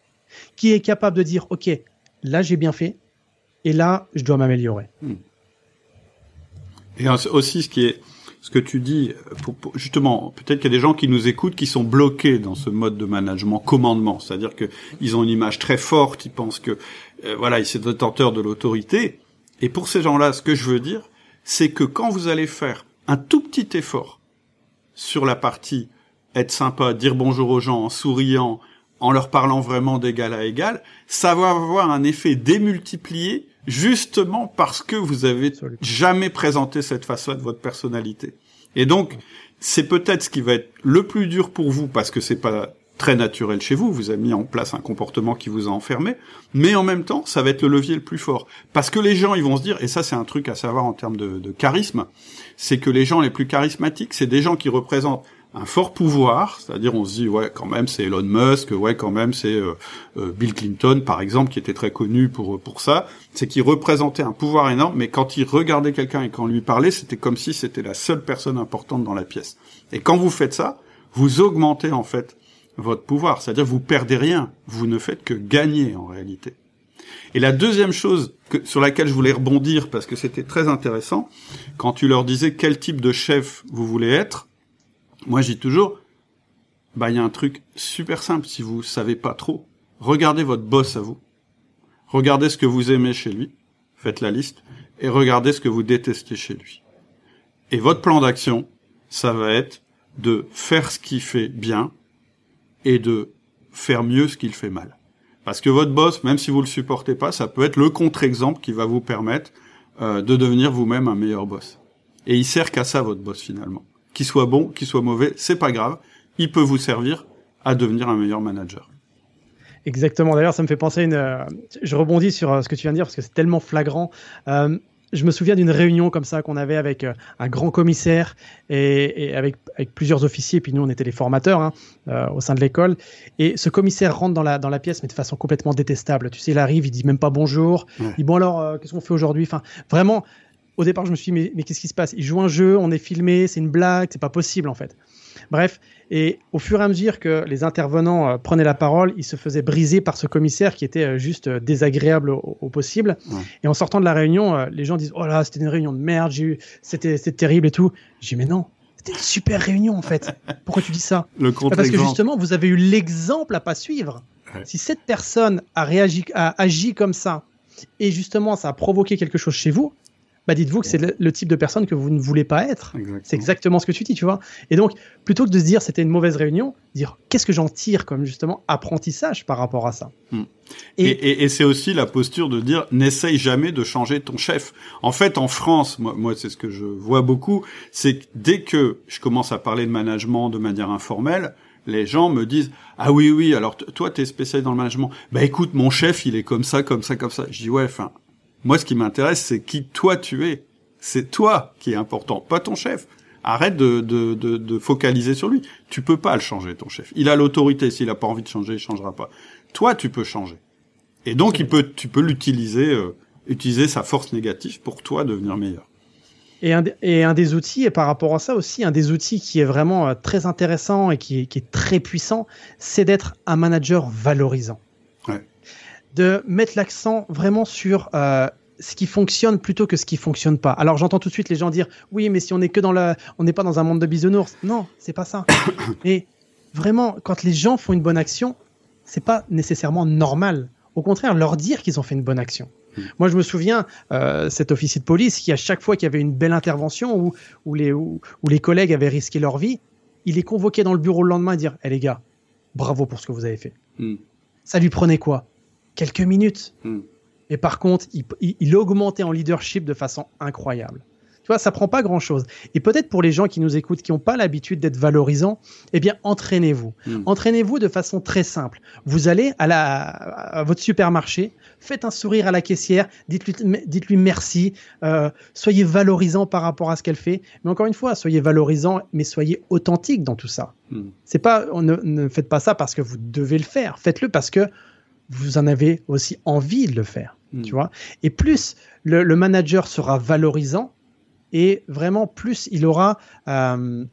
qui est capable de dire ok, là j'ai bien fait et là je dois m'améliorer. Et aussi ce qui est ce que tu dis, justement, peut-être qu'il y a des gens qui nous écoutent qui sont bloqués dans ce mode de management commandement, c'est-à-dire que ils ont une image très forte, ils pensent que euh, voilà, ils sont détenteurs de l'autorité. Et pour ces gens-là, ce que je veux dire, c'est que quand vous allez faire un tout petit effort sur la partie être sympa, dire bonjour aux gens en souriant, en leur parlant vraiment d'égal à égal, ça va avoir un effet démultiplié justement parce que vous avez jamais présenté cette façon de votre personnalité. Et donc, c'est peut-être ce qui va être le plus dur pour vous parce que c'est pas très naturel chez vous, vous avez mis en place un comportement qui vous a enfermé, mais en même temps, ça va être le levier le plus fort. Parce que les gens, ils vont se dire, et ça c'est un truc à savoir en termes de, de charisme, c'est que les gens les plus charismatiques, c'est des gens qui représentent un fort pouvoir, c'est-à-dire on se dit ouais quand même c'est Elon Musk, ouais quand même c'est euh, euh, Bill Clinton par exemple qui était très connu pour pour ça, c'est qu'il représentait un pouvoir énorme, mais quand il regardait quelqu'un et quand lui parlait, c'était comme si c'était la seule personne importante dans la pièce. Et quand vous faites ça, vous augmentez en fait votre pouvoir, c'est-à-dire vous perdez rien, vous ne faites que gagner en réalité. Et la deuxième chose sur laquelle je voulais rebondir parce que c'était très intéressant, quand tu leur disais quel type de chef vous voulez être, moi, j'ai toujours, bah, il y a un truc super simple. Si vous savez pas trop, regardez votre boss à vous. Regardez ce que vous aimez chez lui. Faites la liste. Et regardez ce que vous détestez chez lui. Et votre plan d'action, ça va être de faire ce qu'il fait bien et de faire mieux ce qu'il fait mal. Parce que votre boss, même si vous le supportez pas, ça peut être le contre-exemple qui va vous permettre euh, de devenir vous-même un meilleur boss. Et il sert qu'à ça votre boss finalement qu'il soit bon, qu'il soit mauvais, c'est pas grave. Il peut vous servir à devenir un meilleur manager. Exactement. D'ailleurs, ça me fait penser à une. Euh, je rebondis sur euh, ce que tu viens de dire parce que c'est tellement flagrant. Euh, je me souviens d'une réunion comme ça qu'on avait avec un grand commissaire et, avec, avec, plusieurs officiers, puis nous on était les formateurs hein, au sein de l'école. Et ce commissaire rentre dans la, dans la pièce, mais de façon complètement détestable. Tu sais, il arrive, il dit même pas bonjour. Il dit bon alors, qu'est-ce qu'on fait aujourd'hui? Enfin, vraiment, au départ, je me suis dit, mais, mais qu'est-ce qui se passe? Il joue un jeu, on est filmé, c'est une blague, c'est pas possible en fait. Bref, et au fur et à mesure que les intervenants euh, prenaient la parole, ils se faisaient briser par ce commissaire qui était euh, juste euh, désagréable au, possible. Et en sortant de la réunion, les gens disent Oh là, c'était une réunion de merde, c'était terrible et tout. J'ai dit Mais non, c'était une super réunion en fait. Pourquoi tu dis ça? Le Parce que justement, vous avez eu l'exemple à pas suivre. Si cette personne a réagi, a agi comme ça, et justement ça a provoqué quelque chose chez vous, bah dites-vous que c'est le, type de personne que vous ne voulez pas être. C'est exactement ce que tu dis, tu vois. Et donc, plutôt que de se dire c'était une mauvaise réunion, dire qu'est-ce que j'en tire comme justement apprentissage par rapport à ça. Hmm. Et, c'est aussi la posture de dire n'essaye jamais de changer ton chef. En fait, en France, moi, moi c'est ce que je vois beaucoup, c'est que dès que je commence à parler de management de manière informelle, les gens me disent ah oui oui alors toi t'es spécialisé dans le management bah écoute mon chef il est comme ça comme ça comme ça je dis ouais enfin moi, ce qui m'intéresse, c'est qui toi tu es. C'est toi qui est important, pas ton chef. Arrête de, de, de, de, focaliser sur lui. Tu peux pas le changer, ton chef. Il a l'autorité. S'il a pas envie de changer, il changera pas. Toi, tu peux changer. Et donc, il peut, tu peux l'utiliser, euh, utiliser sa force négative pour toi devenir meilleur. Et un, et un, des outils, et par rapport à ça aussi, un des outils qui est vraiment euh, très intéressant et qui est, qui est très puissant, c'est d'être un manager valorisant. Ouais de mettre l'accent vraiment sur euh, ce qui fonctionne plutôt que ce qui fonctionne pas. Alors j'entends tout de suite les gens dire oui, mais si on n'est que dans la, on n'est pas dans un monde de bisounours. Non, c'est pas ça. *coughs* Et vraiment, quand les gens font une bonne action, c'est pas nécessairement normal. Au contraire, leur dire qu'ils ont fait une bonne action. Hmm. Moi, je me souviens, euh, cet officier de police qui, à chaque fois qu'il y avait une belle intervention où, où, les, où, les collègues avaient risqué leur vie, il les convoquait dans le bureau le lendemain et dire Eh les gars, bravo pour ce que vous avez fait. Hmm. Ça lui prenait quoi? Quelques minutes. Hmm. Et par contre, il, augmentait en leadership de façon incroyable. Tu vois, ça prend pas grand chose. Et peut-être pour les gens qui nous écoutent, qui n'ont pas l'habitude d'être valorisants, eh bien, entraînez-vous. Hmm. Entraînez-vous de façon très simple. Vous allez à, la, à votre supermarché, faites un sourire à la caissière, dites-lui, dites-lui merci, euh, soyez valorisant par rapport à ce qu'elle fait. Mais encore une fois, soyez valorisant, mais soyez authentique dans tout ça. Hmm. C'est pas, ne, ne faites pas ça parce que vous devez le faire. Faites-le parce que vous en avez aussi envie de le faire, hmm. tu vois. Et plus le, manager sera valorisant, et vraiment plus il aura, euh,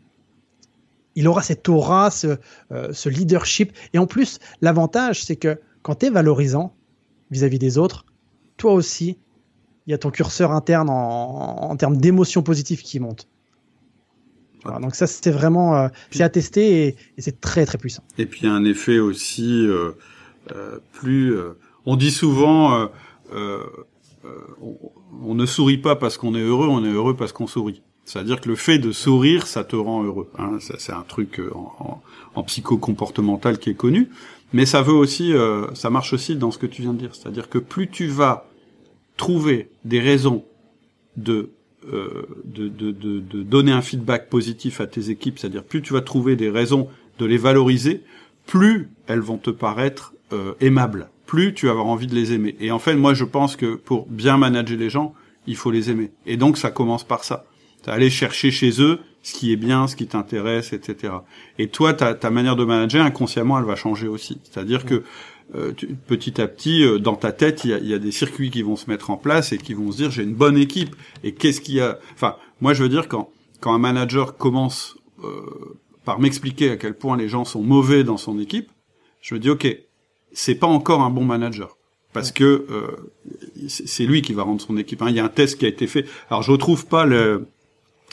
il aura cette aura, ce, euh, ce leadership. Et en plus, l'avantage, c'est que quand tu es valorisant vis-à-vis des autres, toi aussi, il y a ton curseur interne en, termes d'émotions positives qui monte. donc ça, c'était vraiment, euh, c'est à tester et, c'est très très puissant. Et puis il y a un effet aussi euh, plus. Euh, on dit souvent, euh, on, ne sourit pas parce qu'on est heureux, on est heureux parce qu'on sourit. C'est-à-dire que le fait de sourire, ça te rend heureux. Hein. C'est un truc en, en, psycho-comportemental qui est connu, mais ça veut aussi, ça marche aussi dans ce que tu viens de dire. C'est-à-dire que plus tu vas trouver des raisons de, de, donner un feedback positif à tes équipes, c'est-à-dire plus tu vas trouver des raisons de les valoriser, plus elles vont te paraître euh, aimables, plus tu vas avoir envie de les aimer. Et en fait, moi, je pense que pour bien manager les gens, il faut les aimer. Et donc, ça commence par ça. Aller chercher chez eux ce qui est bien, ce qui t'intéresse, etc. Et toi, ta, ta manière de manager, inconsciemment, elle va changer aussi. C'est-à-dire que euh, petit à petit, euh, dans ta tête, il y a, y a, des circuits qui vont se mettre en place et qui vont se dire j'ai une bonne équipe. Et qu'est-ce qu'il y a? Enfin, moi, je veux dire quand quand un manager commence euh, par m'expliquer à quel point les gens sont mauvais dans son équipe, je me dis ok, c'est pas encore un bon manager parce que euh, c'est lui qui va rendre son équipe. Hein. Il y a un test qui a été fait. Alors je retrouve pas le,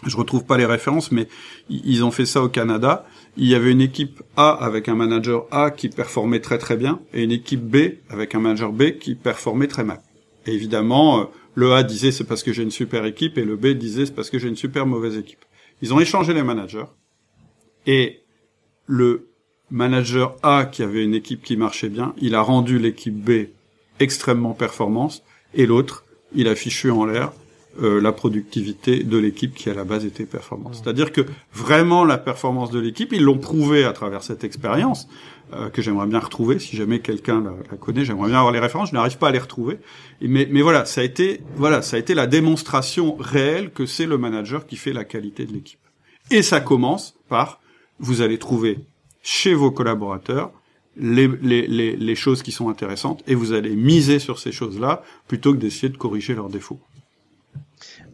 je retrouve pas les références, mais ils ont fait ça au Canada. Il y avait une équipe A avec un manager A qui performait très très bien et une équipe B avec un manager B qui performait très mal. Et évidemment, euh, le A disait c'est parce que j'ai une super équipe et le B disait c'est parce que j'ai une super mauvaise équipe. Ils ont échangé les managers et le manager A qui avait une équipe qui marchait bien, il a rendu l'équipe B extrêmement performance et l'autre, il a fichu en l'air euh, la productivité de l'équipe qui à la base était performante. C'est-à-dire que vraiment la performance de l'équipe, ils l'ont prouvé à travers cette expérience euh, que j'aimerais bien retrouver. Si jamais quelqu'un la, connaît, j'aimerais bien avoir les références. Je n'arrive pas à les retrouver. mais, mais voilà, ça a été voilà, ça a été la démonstration réelle que c'est le manager qui fait la qualité de l'équipe. Et ça commence par vous allez trouver chez vos collaborateurs les, les, les, les, choses qui sont intéressantes et vous allez miser sur ces choses-là plutôt que d'essayer de corriger leurs défauts.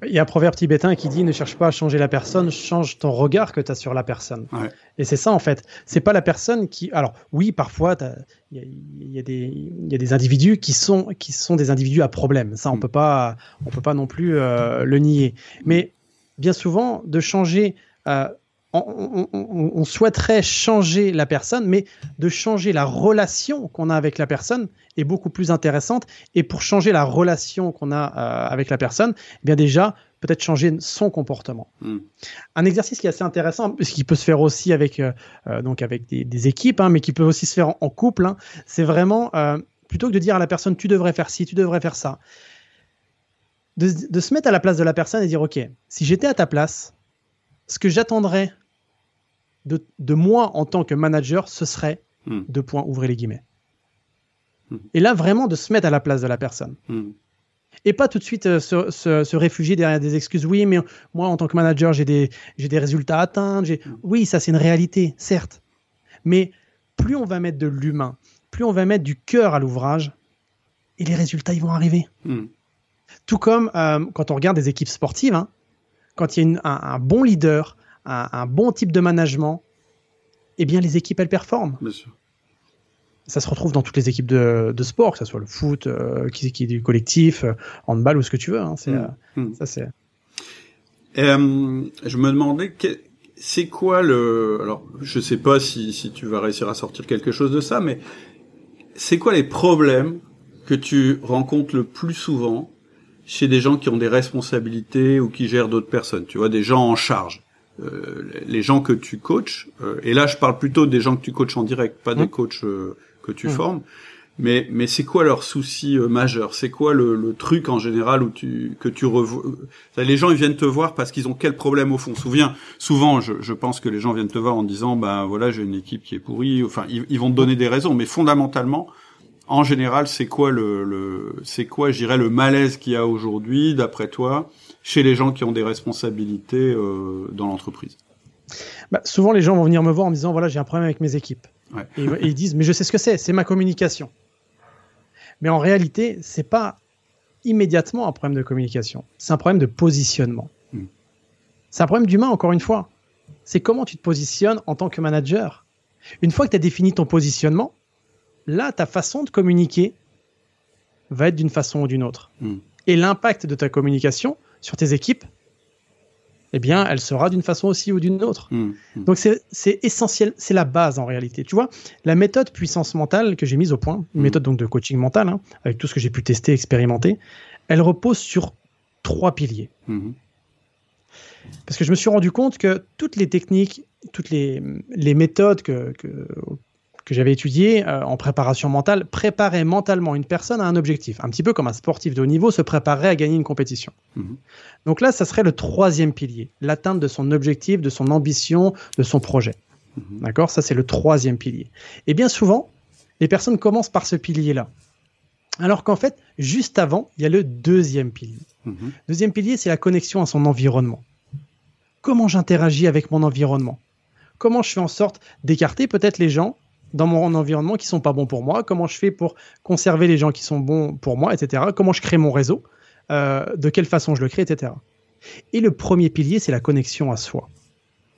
Il y a un proverbe tibétain qui dit ne cherche pas à changer la personne, change ton regard que tu as sur la personne. Ouais. Et c'est ça en fait. C'est pas la personne qui. Alors oui, parfois il y, y, y, a des individus qui sont qui sont des individus à problème. Ça on Mm. peut pas on peut pas non plus euh, le nier. Mais bien souvent de changer. Euh, on, on, on, on, souhaiterait changer la personne, mais de changer la relation qu'on a avec la personne est beaucoup plus intéressante. Et pour changer la relation qu'on a euh, avec la personne, eh bien déjà, peut-être changer son comportement. Mm. Un exercice qui est assez intéressant, ce qui peut se faire aussi avec, euh, donc avec des, des équipes, hein, mais qui peut aussi se faire en, en couple, hein, c'est vraiment, euh, plutôt que de dire à la personne, tu devrais faire ci, tu devrais faire ça, de, de se mettre à la place de la personne et dire, OK, si j'étais à ta place, ce que j'attendrais de, de, moi en tant que manager, ce serait mm. deux points, ouvrez les guillemets. Mm. Et là, vraiment, de se mettre à la place de la personne. Mm. Et pas tout de suite euh, se, se, se, réfugier derrière des excuses. Oui, mais moi, en tant que manager, j'ai des, des résultats à atteindre. Oui, ça, c'est une réalité, certes. Mais plus on va mettre de l'humain, plus on va mettre du cœur à l'ouvrage, et les résultats, ils vont arriver. Tout comme euh, quand on regarde des équipes sportives, hein, quand il y a une, un, un, bon leader, un, un, bon type de management, eh bien les équipes elles performent. Bien sûr. Ça se retrouve dans toutes les équipes de, de sport, que ce soit le foot, euh, qui, qui est du collectif, euh, handball ou ce que tu veux. Hein, c'est, mmh. mmh. Ça c'est. Euh, je me demandais que, c'est quoi le. Alors je sais pas si, si tu vas réussir à sortir quelque chose de ça, mais c'est quoi les problèmes que tu rencontres le plus souvent chez des gens qui ont des responsabilités ou qui gèrent d'autres personnes, tu vois, des gens en charge. Euh, les gens que tu coaches, euh, et là je parle plutôt des gens que tu coaches en direct, pas mmh. des coachs euh, que tu mmh. formes, mais, mais c'est quoi leur souci euh, majeur? C'est quoi le, le, truc en général où tu, que tu revois Les gens ils viennent te voir parce qu'ils ont quel problème au fond? Souviens, Souvent, je, je, pense que les gens viennent te voir en disant, ben voilà, j'ai une équipe qui est pourrie, enfin ils, ils vont te donner des raisons, mais fondamentalement, en général, c'est quoi le, le c'est quoi, je dirais, le malaise qu'il y a aujourd'hui, d'après toi, chez les gens qui ont des responsabilités euh, dans l'entreprise bah, Souvent, les gens vont venir me voir en me disant, voilà, j'ai un problème avec mes équipes. Ouais. Et, et, ils disent, mais je sais ce que c'est, c'est ma communication. Mais en réalité, c'est pas immédiatement un problème de communication, c'est un problème de positionnement. Mm. C'est un problème d'humain, encore une fois. C'est comment tu te positionnes en tant que manager. Une fois que tu as défini ton positionnement, là, ta façon de communiquer va être d'une façon ou d'une autre. Mm. Et l'impact de ta communication sur tes équipes, eh bien, elle sera d'une façon aussi ou d'une autre. Mm. Donc, c'est essentiel, c'est la base en réalité. Tu vois, la méthode puissance mentale que j'ai mise au point, une Mm. méthode donc de coaching mental, hein, avec tout ce que j'ai pu tester, expérimenter, elle repose sur trois piliers. Parce que je me suis rendu compte que toutes les techniques, toutes les, les méthodes que, que, que j'avais étudiées euh, en préparation mentale préparaient mentalement une personne à un objectif, un petit peu comme un sportif de haut niveau se préparerait à gagner une compétition. Mm. Donc là, ça serait le troisième pilier, l'atteinte de son objectif, de son ambition, de son projet. Mm. D'accord? Ça, c'est le troisième pilier. Et bien souvent, les personnes commencent par ce pilier-là. Alors qu'en fait, juste avant, il y a le deuxième pilier. Mm. Deuxième pilier, c'est la connexion à son environnement. Comment j'interagis avec mon environnement? Comment je fais en sorte d'écarter peut-être les gens dans mon environnement qui sont pas bons pour moi Comment je fais pour conserver les gens qui sont bons pour moi, etc. Comment je crée mon réseau euh, De quelle façon je le crée, etc. Et le premier pilier, c'est la connexion à soi.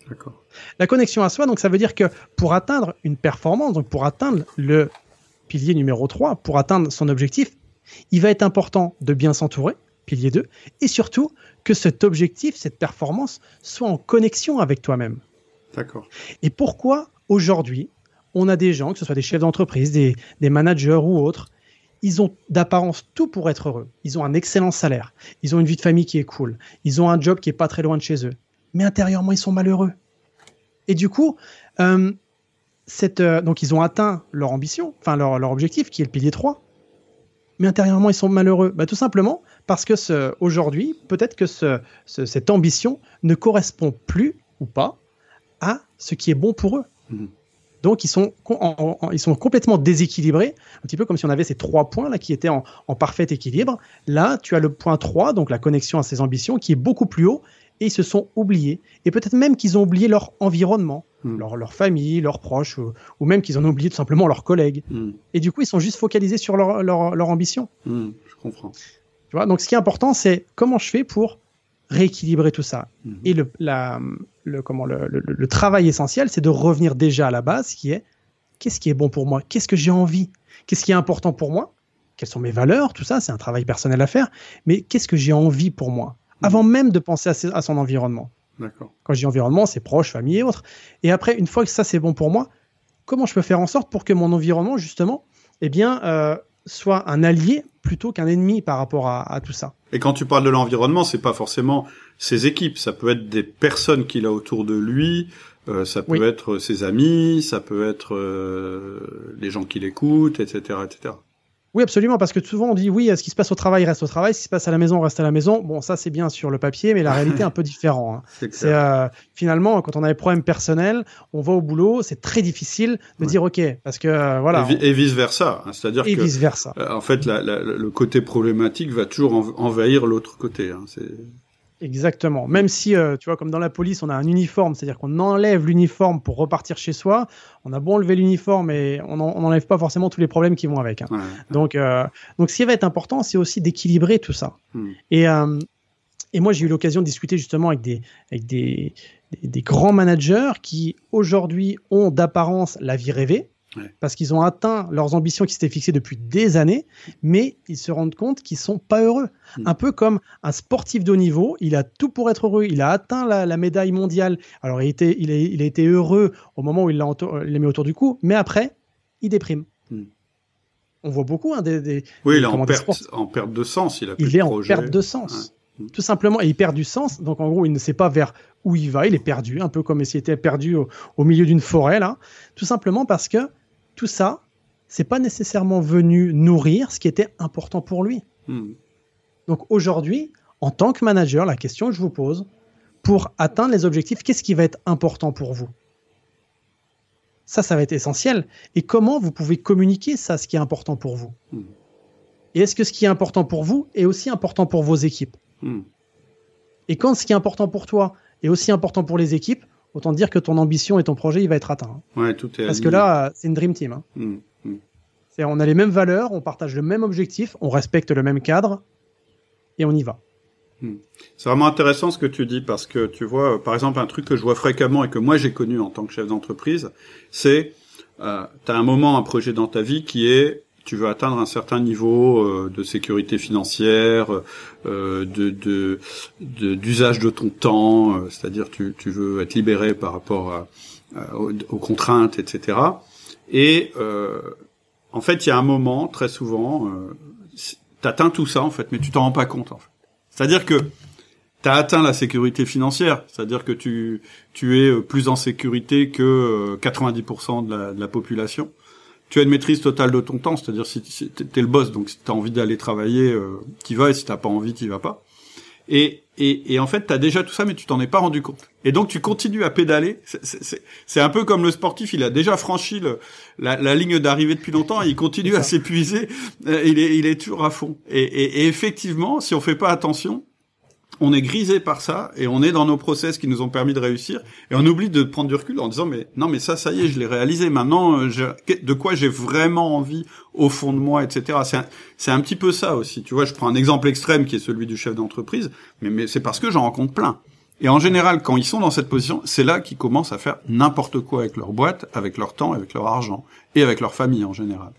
D'accord. La connexion à soi, donc ça veut dire que pour atteindre une performance, donc pour atteindre le pilier numéro 3, pour atteindre son objectif, il va être important de bien s'entourer, pilier 2, et surtout que cet objectif, cette performance, soit en connexion avec toi-même. D'accord. Et pourquoi aujourd'hui, on a des gens, que ce soit des chefs d'entreprise, des, managers ou autres, ils ont d'apparence tout pour être heureux. Ils ont un excellent salaire, ils ont une vie de famille qui est cool, ils ont un job qui est pas très loin de chez eux, mais intérieurement ils sont malheureux. Et du coup, euh, euh, donc ils ont atteint leur ambition, enfin leur, objectif qui est le pilier 3, mais intérieurement ils sont malheureux. Bah, tout simplement parce que aujourd'hui, peut-être que ce, ce, cette ambition ne correspond plus ou pas à ce qui est bon pour eux. Mmh. Donc, ils sont, en, en, ils sont complètement déséquilibrés, un petit peu comme si on avait ces trois points là qui étaient en, en, parfait équilibre. Là, tu as le point 3, donc la connexion à ses ambitions, qui est beaucoup plus haut, et ils se sont oubliés. Et peut-être même qu'ils ont oublié leur environnement, Mm. leur, leur, famille, leurs proches, ou, ou, même qu'ils en ont oublié tout simplement leurs collègues. Mm. Et du coup, ils sont juste focalisés sur leur, leur, leur ambition. Mm. Je comprends. Tu vois Donc, ce qui est important, c'est comment je fais pour rééquilibrer tout ça. Mhm. Et le, la, le, comment, le, le- le travail essentiel, c'est de revenir déjà à la base, qui est qu'est-ce qui est bon pour moi? Qu'est-ce que j'ai envie? Qu'est-ce qui est important pour moi? Quelles sont mes valeurs? Tout ça, c'est un travail personnel à faire. Mais qu'est-ce que j'ai envie pour moi? Avant même de penser à, ses- à son environnement. Quand je dis environnement, c'est proche, famille et autres. Et après, une fois que ça c'est bon pour moi, comment je peux faire en sorte pour que mon environnement, justement, eh bien, euh, soit un allié plutôt qu'un ennemi par rapport à, à tout ça? Et quand tu parles de l'environnement, c'est pas forcément ses équipes, ça peut être des personnes qu'il a autour de lui, euh, ça peut Oui. être ses amis, ça peut être euh, les gens qui l'écoutent, etc., etc. Oui, absolument, parce que souvent on dit oui, ce qui se passe au travail reste au travail, ce qui se passe à la maison reste à la maison. Bon, ça c'est bien sur le papier, mais la *laughs* réalité est un peu différente. hein. C'est euh, finalement quand on a des problèmes personnels, on va au boulot, c'est très difficile de Ouais. dire ok, parce que euh, voilà, et, vi- et vice versa, c'est-à-dire et que vice versa. euh, en fait la- la- le côté problématique va toujours env- envahir l'autre côté. Hein. C'est Exactement. Même si, euh, tu vois, comme dans la police, on a un uniforme, c'est-à-dire qu'on enlève l'uniforme pour repartir chez soi. On a beau enlever l'uniforme et on en- on n'enlève pas forcément tous les problèmes qui vont avec. hein. ouais. Donc, euh, donc, ce qui va être important, c'est aussi d'équilibrer tout ça. Hmm. Et, euh, et moi, j'ai eu l'occasion de discuter justement avec des, avec des, des, des grands managers qui aujourd'hui ont d'apparence la vie rêvée. Ouais. Parce qu'ils ont atteint leurs ambitions qui s'étaient fixées depuis des années, mais ils se rendent compte qu'ils sont pas heureux. Hmm. Un peu comme un sportif de haut niveau, il a tout pour être heureux, il a atteint la, la médaille mondiale. Alors il, était, il, a, il a été heureux au moment où il l'a l'a mis autour du cou, mais après, il déprime. Hmm. On voit beaucoup hein, des, des, Oui, il est en perte, en perte de sens. Il a plus il de est en perte de sens. Ouais. Tout simplement, et il perd du sens. Donc, en gros, il ne sait pas vers où il va. Il est perdu, un peu comme s'il était perdu au, au milieu d'une forêt, là. Tout simplement parce que tout ça, c'est pas nécessairement venu nourrir ce qui était important pour lui. Hmm. Donc, aujourd'hui, en tant que manager, la question que je vous pose, pour atteindre les objectifs, qu'est-ce qui va être important pour vous? Ça, ça va être essentiel. Et comment vous pouvez communiquer ça, ce qui est important pour vous? Hmm. Et est-ce que ce qui est important pour vous est aussi important pour vos équipes? Hmm. Et quand ce qui est important pour toi est aussi important pour les équipes, autant dire que ton ambition et ton projet, il va être atteint. hein. Ouais, tout est Parce que là, c'est une dream team. hein. Hmm. C'est- On a les mêmes valeurs, on partage le même objectif, on respecte le même cadre, et on y va. C'est vraiment intéressant ce que tu dis parce que tu vois, euh, par exemple, un truc que je vois fréquemment et que moi j'ai connu en tant que chef d'entreprise, c'est euh, tu as un moment, un projet dans ta vie qui est tu veux atteindre un certain niveau euh, de sécurité financière, euh, de d'usage de, ton temps, euh, c'est-à-dire tu, tu veux être libéré par rapport aux, contraintes, etc. Et en fait, il y a un moment, très souvent, tu atteins tout ça en fait, mais tu t'en rends pas compte en fait. C'est-à-dire que tu as atteint la sécurité financière, c'est-à-dire que tu, tu es plus en sécurité que euh, 90% de la, de la population. Tu as une maîtrise totale de ton temps, c'est-à-dire si, si tu es le boss, donc si tu as envie d'aller travailler, euh, tu vas, et si tu pas envie, tu vas pas. Et, et, et en fait, tu as déjà tout ça, mais tu t'en es pas rendu compte. Et donc, tu continues à pédaler. C'est un peu comme le sportif, il a déjà franchi le, la, la ligne d'arrivée depuis longtemps, et il continue à s'épuiser, euh, il, est, il est toujours à fond. Et, et, et effectivement, si on fait pas attention, on est grisé par ça, et on est dans nos process qui nous ont permis de réussir, et on oublie de prendre du recul en disant, mais non, mais ça, ça y est, je l'ai réalisé, maintenant, euh, de quoi j'ai vraiment envie au fond de moi, etc. C'est un, c'est un petit peu ça aussi. Tu vois, je prends un exemple extrême qui est celui du chef d'entreprise, mais, mais c'est parce que j'en rencontre plein. Et en général, quand ils sont dans cette position, c'est là qu'ils commencent à faire n'importe quoi avec leur boîte, avec leur temps, avec leur argent, et avec leur famille en général.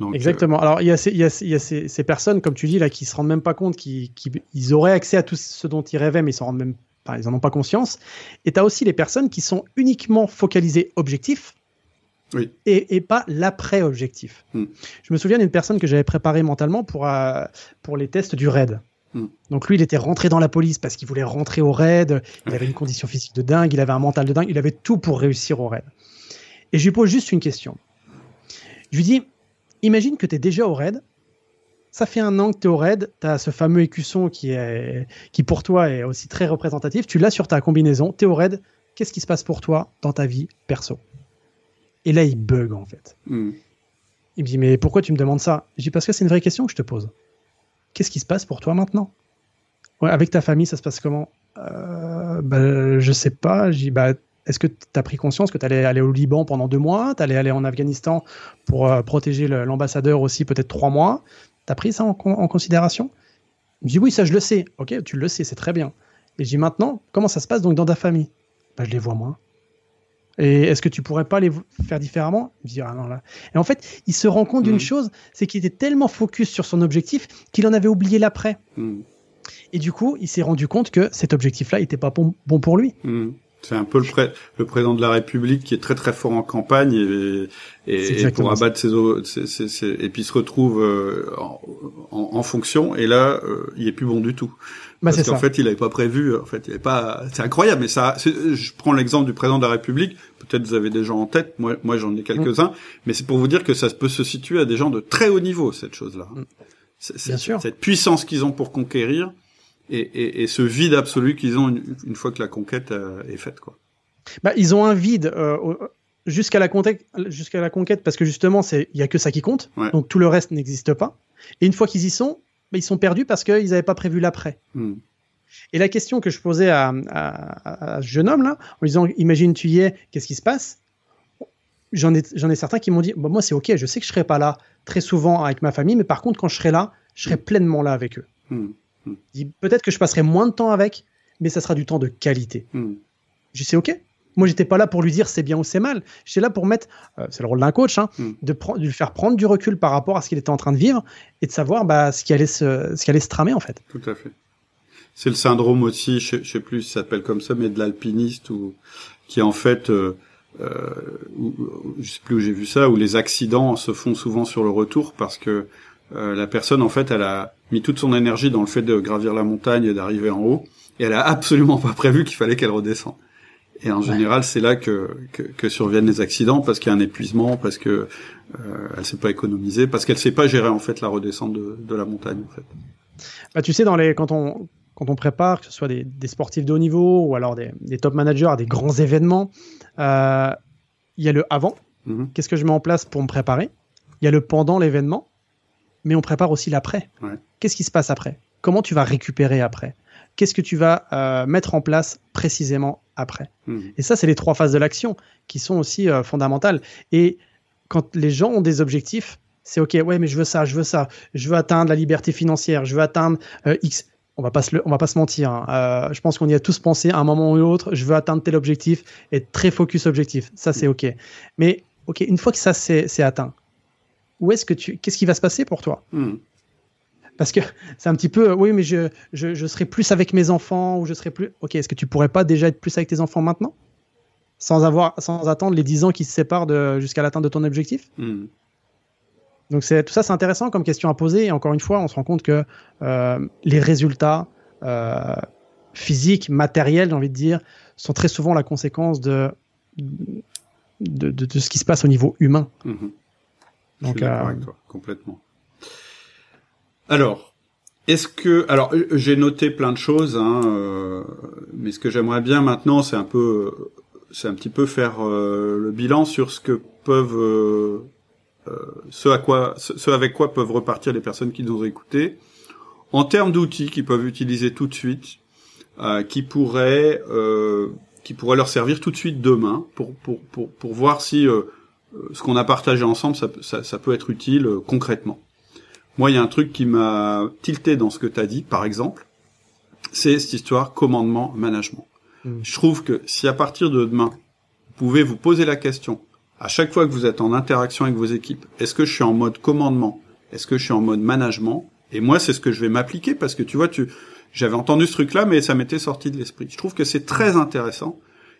Donc, Exactement. Alors, il y a, ces, il y a, ces, il y a ces, ces personnes, comme tu dis, là, qui se rendent même pas compte qu'ils qu'ils- ils auraient accès à tout ce dont ils rêvaient, mais ils s'en rendent même pas, ils en ont pas conscience. Et tu as aussi les personnes qui sont uniquement focalisées objectif Oui. et, et pas l'après-objectif. Hmm. Je me souviens d'une personne que j'avais préparée mentalement pour, euh, pour les tests du RAID. Hmm. Donc lui, il était rentré dans la police parce qu'il voulait rentrer au RAID. Il avait une condition physique de dingue, il avait un mental de dingue, il avait tout pour réussir au RAID. Et je lui pose juste une question. Je lui dis, imagine que tu es déjà au raid. Ça fait un an que tu es au raid. Tu as ce fameux écusson qui, est, qui, pour toi, est aussi très représentatif. Tu l'as sur ta combinaison. Tu es au raid. Qu'est-ce qui se passe pour toi dans ta vie perso? Et là, il bug, en fait. hmm. Il me dit, mais pourquoi tu me demandes ça? Je dis, parce que c'est une vraie question que je te pose. Qu'est-ce qui se passe pour toi maintenant? Ouais, Avec ta famille, ça se passe comment? Euh, bah, Je sais pas. Je dis, bah, est-ce que tu as pris conscience que tu allais aller au Liban pendant deux mois? Tu allais aller en Afghanistan pour euh, protéger l'ambassadeur aussi, peut-être trois mois? Tu as pris ça en, con- en considération? Il me dit, oui, ça je le sais. Ok, tu le sais, c'est très bien. Et je dis maintenant, comment ça se passe donc dans ta famille? Bah, Je les vois moins. Et est-ce que tu pourrais pas les faire différemment? Il me dit, ah non, là. Et en fait, il se rend compte d'une mhm. chose, c'est qu'il était tellement focus sur son objectif qu'il en avait oublié l'après. Mhm. Et du coup, il s'est rendu compte que cet objectif-là n'était pas bon, pour lui. Mhm. C'est un peu le, le, président de la République qui est très très fort en campagne et, et, pour abattre ses, ses, ses, et puis se retrouve euh, en, en, fonction et là euh, il est plus bon du tout. Bah, Parce qu'en fait il avait pas prévu. En fait il avait pas. C'est incroyable. Mais ça, je prends l'exemple du président de la République. Peut-être vous avez des gens en tête. Moi, moi j'en ai quelques-uns. Mm. Mais c'est pour vous dire que ça peut se situer à des gens de très haut niveau cette chose-là. Mm. Bien sûr. Cette puissance qu'ils ont pour conquérir et, et, et ce vide absolu qu'ils ont une, fois que la conquête euh, est faite, quoi. Bah, ils ont un vide euh, jusqu'à la conquête, jusqu'à la conquête, parce que justement, c'est il y a que ça qui compte, donc tout le reste n'existe pas. Et une fois qu'ils y sont, bah, ils sont perdus parce qu'ils n'avaient pas prévu l'après. Hmm. Et la question que je posais à, à, à, ce jeune homme là, en lui disant, imagine tu y es, qu'est-ce qui se passe? J'en ai, j'en ai certains qui m'ont dit, bah, moi c'est ok, je sais que je serai pas là très souvent avec ma famille, mais par contre quand je serai là, je serai pleinement là avec eux. Hmm. Hmm. Peut-être que je passerai moins de temps avec, mais ça sera du temps de qualité. Hmm. Je sais, ok. Moi, j'étais pas là pour lui dire c'est bien ou c'est mal. J'étais là pour mettre, euh, c'est le rôle d'un coach, hein, hmm. de, de, lui faire prendre du recul par rapport à ce qu'il était en train de vivre et de savoir bah, ce, qui allait se, ce qui allait se tramer en fait. Tout à fait. C'est le syndrome aussi, je, sais plus ça s'appelle comme ça, mais de l'alpiniste ou qui en fait, euh, euh, je sais plus où j'ai vu ça, où les accidents se font souvent sur le retour parce que euh, la personne en fait, elle a mis toute son énergie dans le fait de gravir la montagne et d'arriver en haut, et elle a absolument pas prévu qu'il fallait qu'elle redescende. Et en général, c'est là que, que, surviennent les accidents parce qu'il y a un épuisement, parce que euh, elle s'est pas économisée, parce qu'elle sait pas gérer en fait la redescente de, de la montagne en fait. Bah, tu sais, dans les quand on quand on prépare, que ce soit des, des sportifs de haut niveau ou alors des, des top managers à des grands événements, euh, il y a le avant. Mm-hmm. Qu'est-ce que je mets en place pour me préparer? Il y a le pendant l'événement mais on prépare aussi l'après. Qu'est-ce qui se passe après? Comment tu vas récupérer après? Qu'est-ce que tu vas euh, mettre en place précisément après? Hmm. Et ça, c'est les trois phases de l'action qui sont aussi euh, fondamentales. Et quand les gens ont des objectifs, c'est OK, ouais, mais je veux ça, je veux ça, je veux atteindre la liberté financière, je veux atteindre euh, X. On va pas se, on va pas se mentir. Hein. je pense qu'on y a tous pensé à un moment ou l'autre. Je veux atteindre tel objectif et très focus objectif. Ça, c'est hmm. OK. Mais OK, une fois que ça c'est atteint, où est-ce que tu, qu'est-ce qui va se passer pour toi hmm. Parce que c'est un petit peu, oui, mais je, je, serai plus avec mes enfants ou je serai plus. Ok, est-ce que tu pourrais pas déjà être plus avec tes enfants maintenant, sans avoir, sans attendre les 10 ans qui se séparent de, jusqu'à l'atteinte de ton objectif? Hmm. Donc c'est tout ça, c'est intéressant comme question à poser. Et encore une fois, on se rend compte que euh, les résultats euh, physiques, matériels, j'ai envie de dire, sont très souvent la conséquence de de, de, ce qui se passe au niveau humain. Hmm. Donc, euh, avec toi, complètement. Alors, est-ce que, alors, j'ai noté plein de choses, hein, euh, mais ce que j'aimerais bien maintenant, c'est un peu, c'est un petit peu faire euh, le bilan sur ce que peuvent, euh, ce à quoi, ce avec quoi peuvent repartir les personnes qui nous ont écoutés, en termes d'outils qu'ils peuvent utiliser tout de suite, qui pourraient, qui pourraient leur servir tout de suite demain pour pour pour, pour voir si euh, ce qu'on a partagé ensemble, ça, ça, ça peut être utile euh, concrètement. Moi, il y a un truc qui m'a tilté dans ce que tu as dit, par exemple, c'est cette histoire commandement-management. Hmm. Je trouve que si à partir de demain, vous pouvez vous poser la question, à chaque fois que vous êtes en interaction avec vos équipes, est-ce que je suis en mode commandement Est-ce que je suis en mode management Et moi, c'est ce que je vais m'appliquer parce que tu vois, tu, j'avais entendu ce truc-là, mais ça m'était sorti de l'esprit. Je trouve que c'est très intéressant.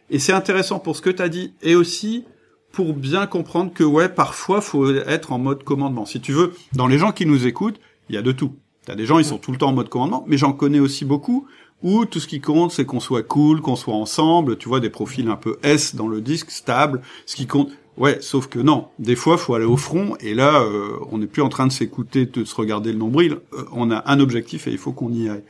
Et c'est intéressant pour ce que tu as dit et aussi pour bien comprendre que ouais, parfois faut être en mode commandement. Si tu veux, dans les gens qui nous écoutent, il y a de tout. T'as des gens, ils sont tout le temps en mode commandement, mais j'en connais aussi beaucoup où tout ce qui compte, c'est qu'on soit cool, qu'on soit ensemble. Tu vois, des profils un peu S dans le disque, stable. Ce qui compte, ouais, sauf que non. Des fois, faut aller au front, et là, euh, on n'est plus en train de s'écouter, de se regarder le nombril. Euh, on a un objectif et il faut qu'on y aille.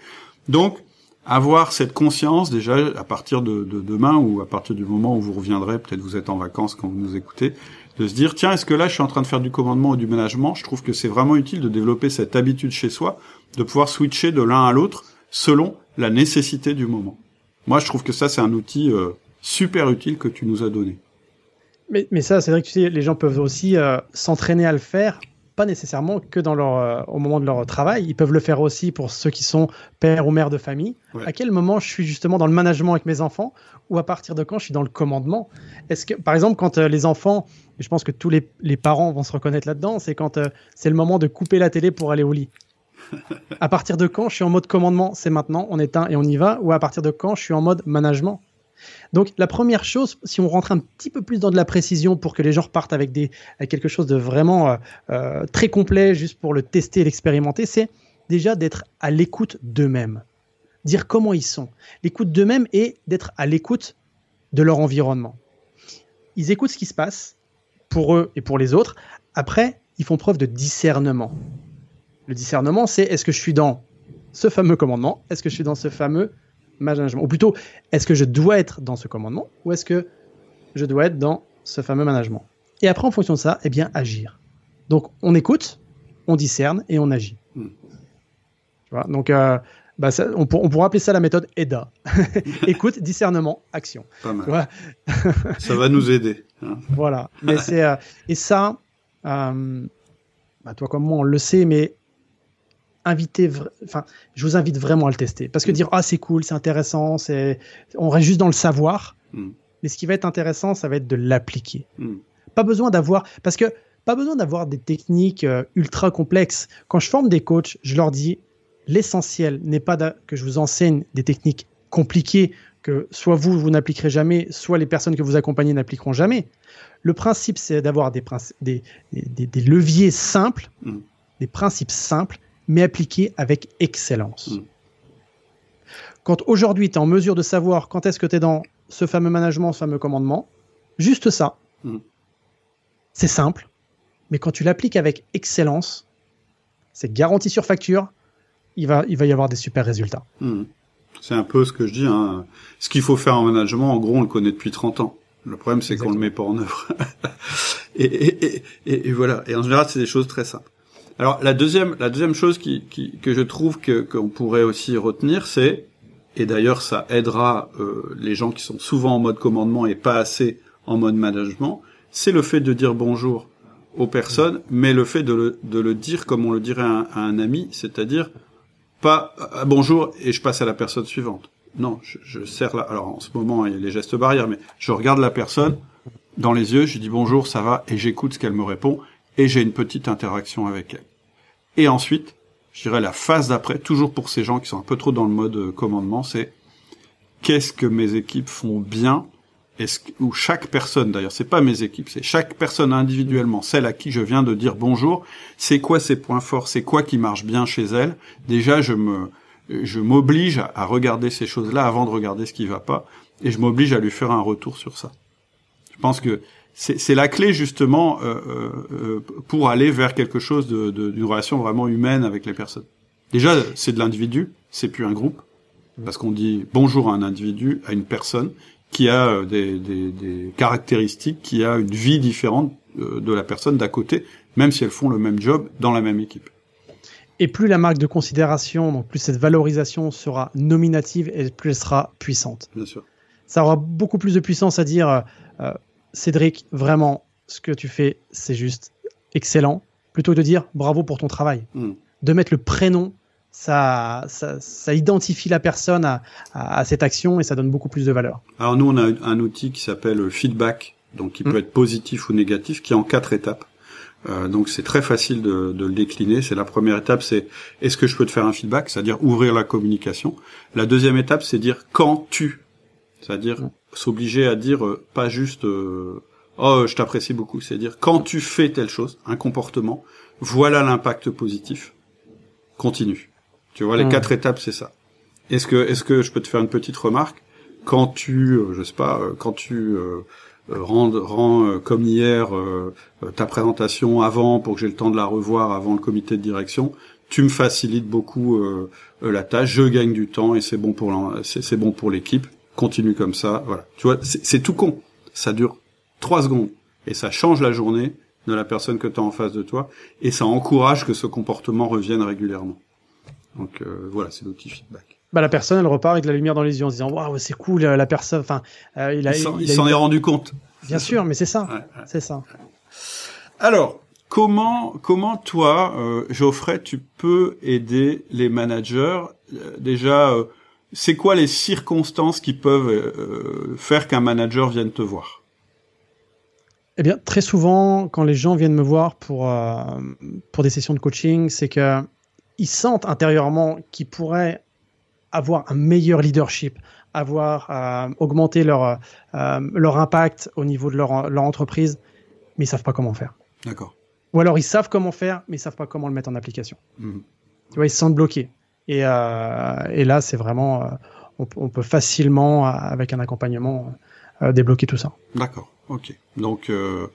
Donc, avoir cette conscience déjà à partir de, demain ou à partir du moment où vous reviendrez, peut-être vous êtes en vacances quand vous nous écoutez, de se dire tiens est-ce que là je suis en train de faire du commandement ou du management? Je trouve que c'est vraiment utile de développer cette habitude chez soi, de pouvoir switcher de l'un à l'autre selon la nécessité du moment. Moi je trouve que ça c'est un outil euh, super utile que tu nous as donné. Mais, mais ça c'est vrai que tu sais les gens peuvent aussi euh, s'entraîner à le faire pas nécessairement que dans leur, euh, au moment de leur travail. Ils peuvent le faire aussi pour ceux qui sont pères ou mères de famille. À quel moment je suis justement dans le management avec mes enfants ou à partir de quand je suis dans le commandement? Est-ce que, par exemple, quand euh, les enfants, et je pense que tous les, les parents vont se reconnaître là-dedans, c'est quand euh, c'est le moment de couper la télé pour aller au lit. *laughs* à partir de quand je suis en mode commandement C'est maintenant, on éteint et on y va Ou à partir de quand je suis en mode management? Donc la première chose, si on rentre un petit peu plus dans de la précision pour que les gens repartent avec, quelque chose de vraiment euh, euh, très complet, juste pour le tester et l'expérimenter, c'est déjà d'être à l'écoute d'eux-mêmes. Dire comment ils sont. L'écoute d'eux-mêmes et d'être à l'écoute de leur environnement. Ils écoutent ce qui se passe pour eux et pour les autres. Après, ils font preuve de discernement. Le discernement, c'est est-ce que je suis dans ce fameux commandement? Est-ce que je suis dans ce fameux management Ou plutôt, est-ce que je dois être dans ce commandement ou est-ce que je dois être dans ce fameux management? Et après, en fonction de ça, eh bien, agir. Donc, on écoute, on discerne et on agit. Hmm. Tu vois? Donc, euh, bah, on, pourrait appeler ça la méthode EDA. *laughs* Écoute, discernement, action. Pas mal. ça va nous aider. Hein. Voilà. Mais c'est euh, et ça, euh, bah, toi comme moi, on le sait, mais enfin, je vous invite vraiment à le tester. Parce que mm. dire, ah, c'est cool, c'est intéressant, c'est, on reste juste dans le savoir. Mm. Mais ce qui va être intéressant, ça va être de l'appliquer. Mm. Pas besoin d'avoir, parce que pas besoin d'avoir des techniques euh, ultra complexes. Quand je forme des coachs, je leur dis, l'essentiel n'est pas que je vous enseigne des techniques compliquées que soit vous, vous n'appliquerez jamais, soit les personnes que vous accompagnez n'appliqueront jamais. Le principe, c'est d'avoir des, des, des, des, leviers simples, des principes simples mais appliqué avec excellence. Mm. Quand aujourd'hui tu es en mesure de savoir quand est-ce que tu es dans ce fameux management, ce fameux commandement, juste ça, mm. c'est simple, mais quand tu l'appliques avec excellence, c'est garanti sur facture, il va, il va y avoir des super résultats. Mm. C'est un peu ce que je dis. Hein. Ce qu'il faut faire en management, en gros, on le connaît depuis 30 ans. Le problème, c'est qu'on le met pas en œuvre. *laughs* et, et, voilà. Et en général, c'est des choses très simples. Alors la deuxième, la deuxième chose que je trouve que qu'on pourrait aussi retenir, c'est et d'ailleurs ça aidera euh, les gens qui sont souvent en mode commandement et pas assez en mode management, c'est le fait de dire bonjour aux personnes, mais le fait de le, de le dire comme on le dirait à un, ami, c'est-à-dire pas euh, bonjour et je passe à la personne suivante. Non, je, je sers là. Alors en ce moment il y a les gestes barrières, mais je regarde la personne dans les yeux, je dis bonjour, ça va, et j'écoute ce qu'elle me répond, et j'ai une petite interaction avec elle. Et ensuite, je dirais la phase d'après, toujours pour ces gens qui sont un peu trop dans le mode euh, commandement, c'est qu'est-ce que mes équipes font bien? Ou chaque personne d'ailleurs, c'est pas mes équipes, c'est chaque personne individuellement, celle à qui je viens de dire bonjour, c'est quoi ses points forts, c'est quoi qui marche bien chez elle? Déjà, je me je m'oblige à regarder ces choses-là avant de regarder ce qui va pas et je m'oblige à lui faire un retour sur ça. Je pense que c'est la clé justement euh, euh, euh, pour aller vers quelque chose d'une de, relation vraiment humaine avec les personnes. Déjà, c'est de l'individu, c'est plus un groupe, parce qu'on dit bonjour à un individu, à une personne qui a des, des, des caractéristiques, qui a une vie différente de la personne d'à côté, même si elles font le même job dans la même équipe. Et plus la marque de considération, donc plus cette valorisation sera nominative et plus elle sera puissante. Bien sûr. Ça aura beaucoup plus de puissance à dire Cédric, vraiment, ce que tu fais, c'est juste excellent. Plutôt que de dire bravo pour ton travail. Hmm. De mettre le prénom, ça, ça, identifie la personne à, cette action et ça donne beaucoup plus de valeur. Alors nous, on a un outil qui s'appelle feedback, donc qui hmm. peut être positif ou négatif, qui est en quatre étapes. Euh, donc c'est très facile de, de, le décliner. C'est la première étape, c'est est-ce que je peux te faire un feedback, c'est-à-dire ouvrir la communication. La deuxième étape, c'est dire quand tu, c'est-à-dire hmm s'obliger à dire euh, pas juste euh, oh je t'apprécie beaucoup, c'est à dire quand tu fais telle chose, un comportement, voilà l'impact positif. Continue. Tu vois les quatre étapes c'est ça. Est-ce que est-ce que je peux te faire une petite remarque? Quand tu euh, je sais pas quand tu rends, rends comme hier ta présentation avant pour que j'ai le temps de la revoir avant le comité de direction, tu me facilites beaucoup la tâche, je gagne du temps et c'est bon pour c'est bon pour l'équipe continue comme ça, voilà. Tu vois, c'est tout con. Ça dure trois secondes et ça change la journée de la personne que tu as en face de toi et ça encourage que ce comportement revienne régulièrement. Donc euh, voilà, c'est l'outil feedback. Bah, la personne, elle repart avec de la lumière dans les yeux en se disant waouh, c'est cool, la personne. Enfin, euh, il, il s'en est rendu compte. Bien sûr, mais c'est ça, c'est ça. Alors, Comment, comment toi, euh, Geoffrey, tu peux aider les managers? Euh, Déjà, euh, c'est quoi les circonstances qui peuvent faire qu'un manager vienne te voir? Eh bien, très souvent, quand les gens viennent me voir pour, pour des sessions de coaching, c'est que ils sentent intérieurement qu'ils pourraient avoir un meilleur leadership, avoir augmenté leur, leur impact au niveau de leur, leur entreprise, mais ils savent pas comment faire. D'accord. Ou alors ils savent comment faire, mais ils savent pas comment le mettre en application. Mhm. Tu vois, ils se sentent bloqués. Et, euh, et là, c'est vraiment, euh, on, peut facilement, euh, avec un accompagnement, euh, débloquer tout ça. D'accord. Ok. Donc euh,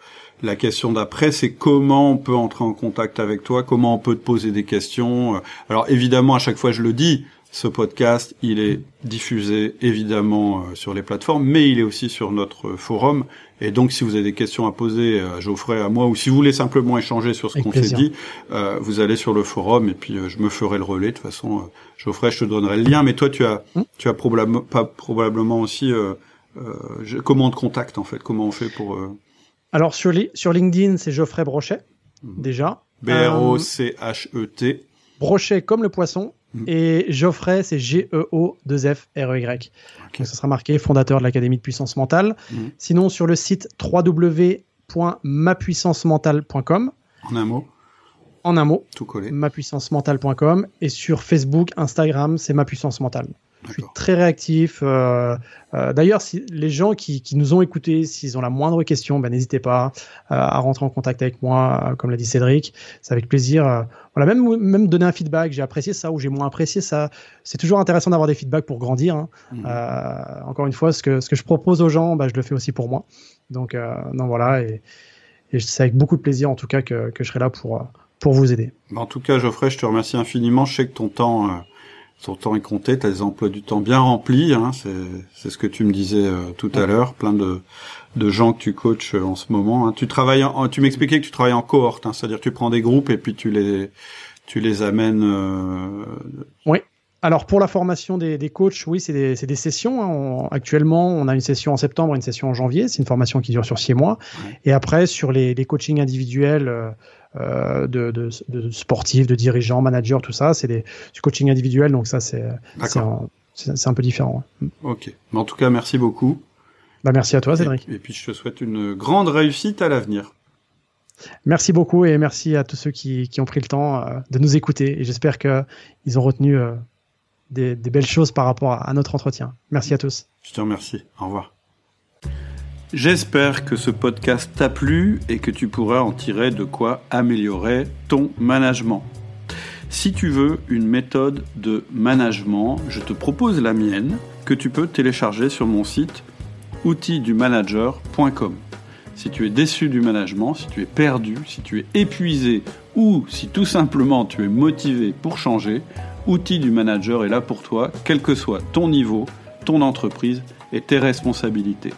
la question d'après, c'est comment on peut entrer en contact avec toi, comment on peut te poser des questions? Alors évidemment, à chaque fois, je le dis, ce podcast, il est diffusé évidemment euh, sur les plateformes, mais il est aussi sur notre forum. Et donc, si vous avez des questions à poser à Geoffrey, à moi, ou si vous voulez simplement échanger sur ce qu'on s'est dit, euh, vous allez sur le forum et puis euh, je me ferai le relais. De toute façon, euh, Geoffrey, je te donnerai le lien. Mais toi, tu as, hmm tu as probablement, pas probablement aussi euh, comment on te contacte en fait? Comment on fait pour Alors sur, li sur LinkedIn, c'est Geoffrey Brochet mmh. déjà. B R O C H E T. Brochet comme le poisson. Mm. Et Geoffrey, c'est G-E-O-2-F-R-E-Y. Donc, ça sera marqué fondateur de l'Académie de puissance mentale. Mm. Sinon, sur le site www.mapuissancementale.com. En un mot En un mot. Tout collé. Mapuissancementale.com. Et sur Facebook, Instagram, c'est Ma Puissance Mentale. Je suis très réactif. Euh, euh, D'ailleurs, si les gens qui, qui, nous ont écoutés, s'ils ont la moindre question, ben, n'hésitez pas euh, à rentrer en contact avec moi, comme l'a dit Cédric. C'est avec plaisir. Voilà, même même donner un feedback. J'ai apprécié ça ou j'ai moins apprécié ça. C'est toujours intéressant d'avoir des feedbacks pour grandir. Hein. Mmh. encore une fois, ce que ce que je propose aux gens, ben, je le fais aussi pour moi. Donc non voilà et, et c'est avec beaucoup de plaisir en tout cas que, que je serai là pour pour vous aider. En tout cas, Geoffrey, je te remercie infiniment. Je sais que ton temps ton temps est compté, tu as des emplois du temps bien remplis, hein, c'est ce que tu me disais euh, tout à l'heure, plein de, de gens que tu coaches euh, en ce moment. Hein. Tu travailles, en, tu m'expliquais que tu travailles en cohorte, hein, c'est-à-dire tu prends des groupes et puis tu les, tu les amènes. Euh... Oui. Alors pour la formation des, des coachs, oui, c'est des, des, sessions. Hein. On, actuellement, on a une session en septembre, une session en janvier. C'est une formation qui dure sur six mois. Ouais. Et après, sur les, les coachings individuels. Euh, de, de, de, sportifs, de dirigeants, managers, tout ça. C'est du coaching individuel, donc ça, c'est un, peu différent. Ok. Mais en tout cas, merci beaucoup. Bah, merci à toi, Cédric. Et, et puis, je te souhaite une grande réussite à l'avenir. Merci beaucoup et merci à tous ceux qui, qui ont pris le temps euh, de nous écouter. Et j'espère qu'ils ont retenu euh, des, des, belles choses par rapport à notre entretien. Merci à tous. Je te remercie. Au revoir. J'espère que ce podcast t'a plu et que tu pourras en tirer de quoi améliorer ton management. Si tu veux une méthode de management, je te propose la mienne que tu peux télécharger sur mon site outildumanager.com. Si tu es déçu du management, si tu es perdu, si tu es épuisé ou si tout simplement tu es motivé pour changer, Outil du Manager est là pour toi, quel que soit ton niveau, ton entreprise et tes responsabilités.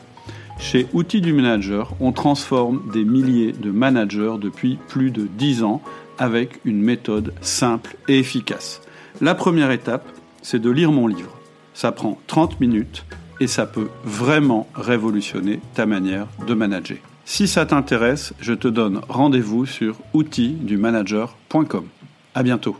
Chez Outils du Manager, on transforme des milliers de managers depuis plus de 10 ans avec une méthode simple et efficace. La première étape, c'est de lire mon livre. Ça prend 30 minutes et ça peut vraiment révolutionner ta manière de manager. Si ça t'intéresse, je te donne rendez-vous sur outildumanager.com. À bientôt.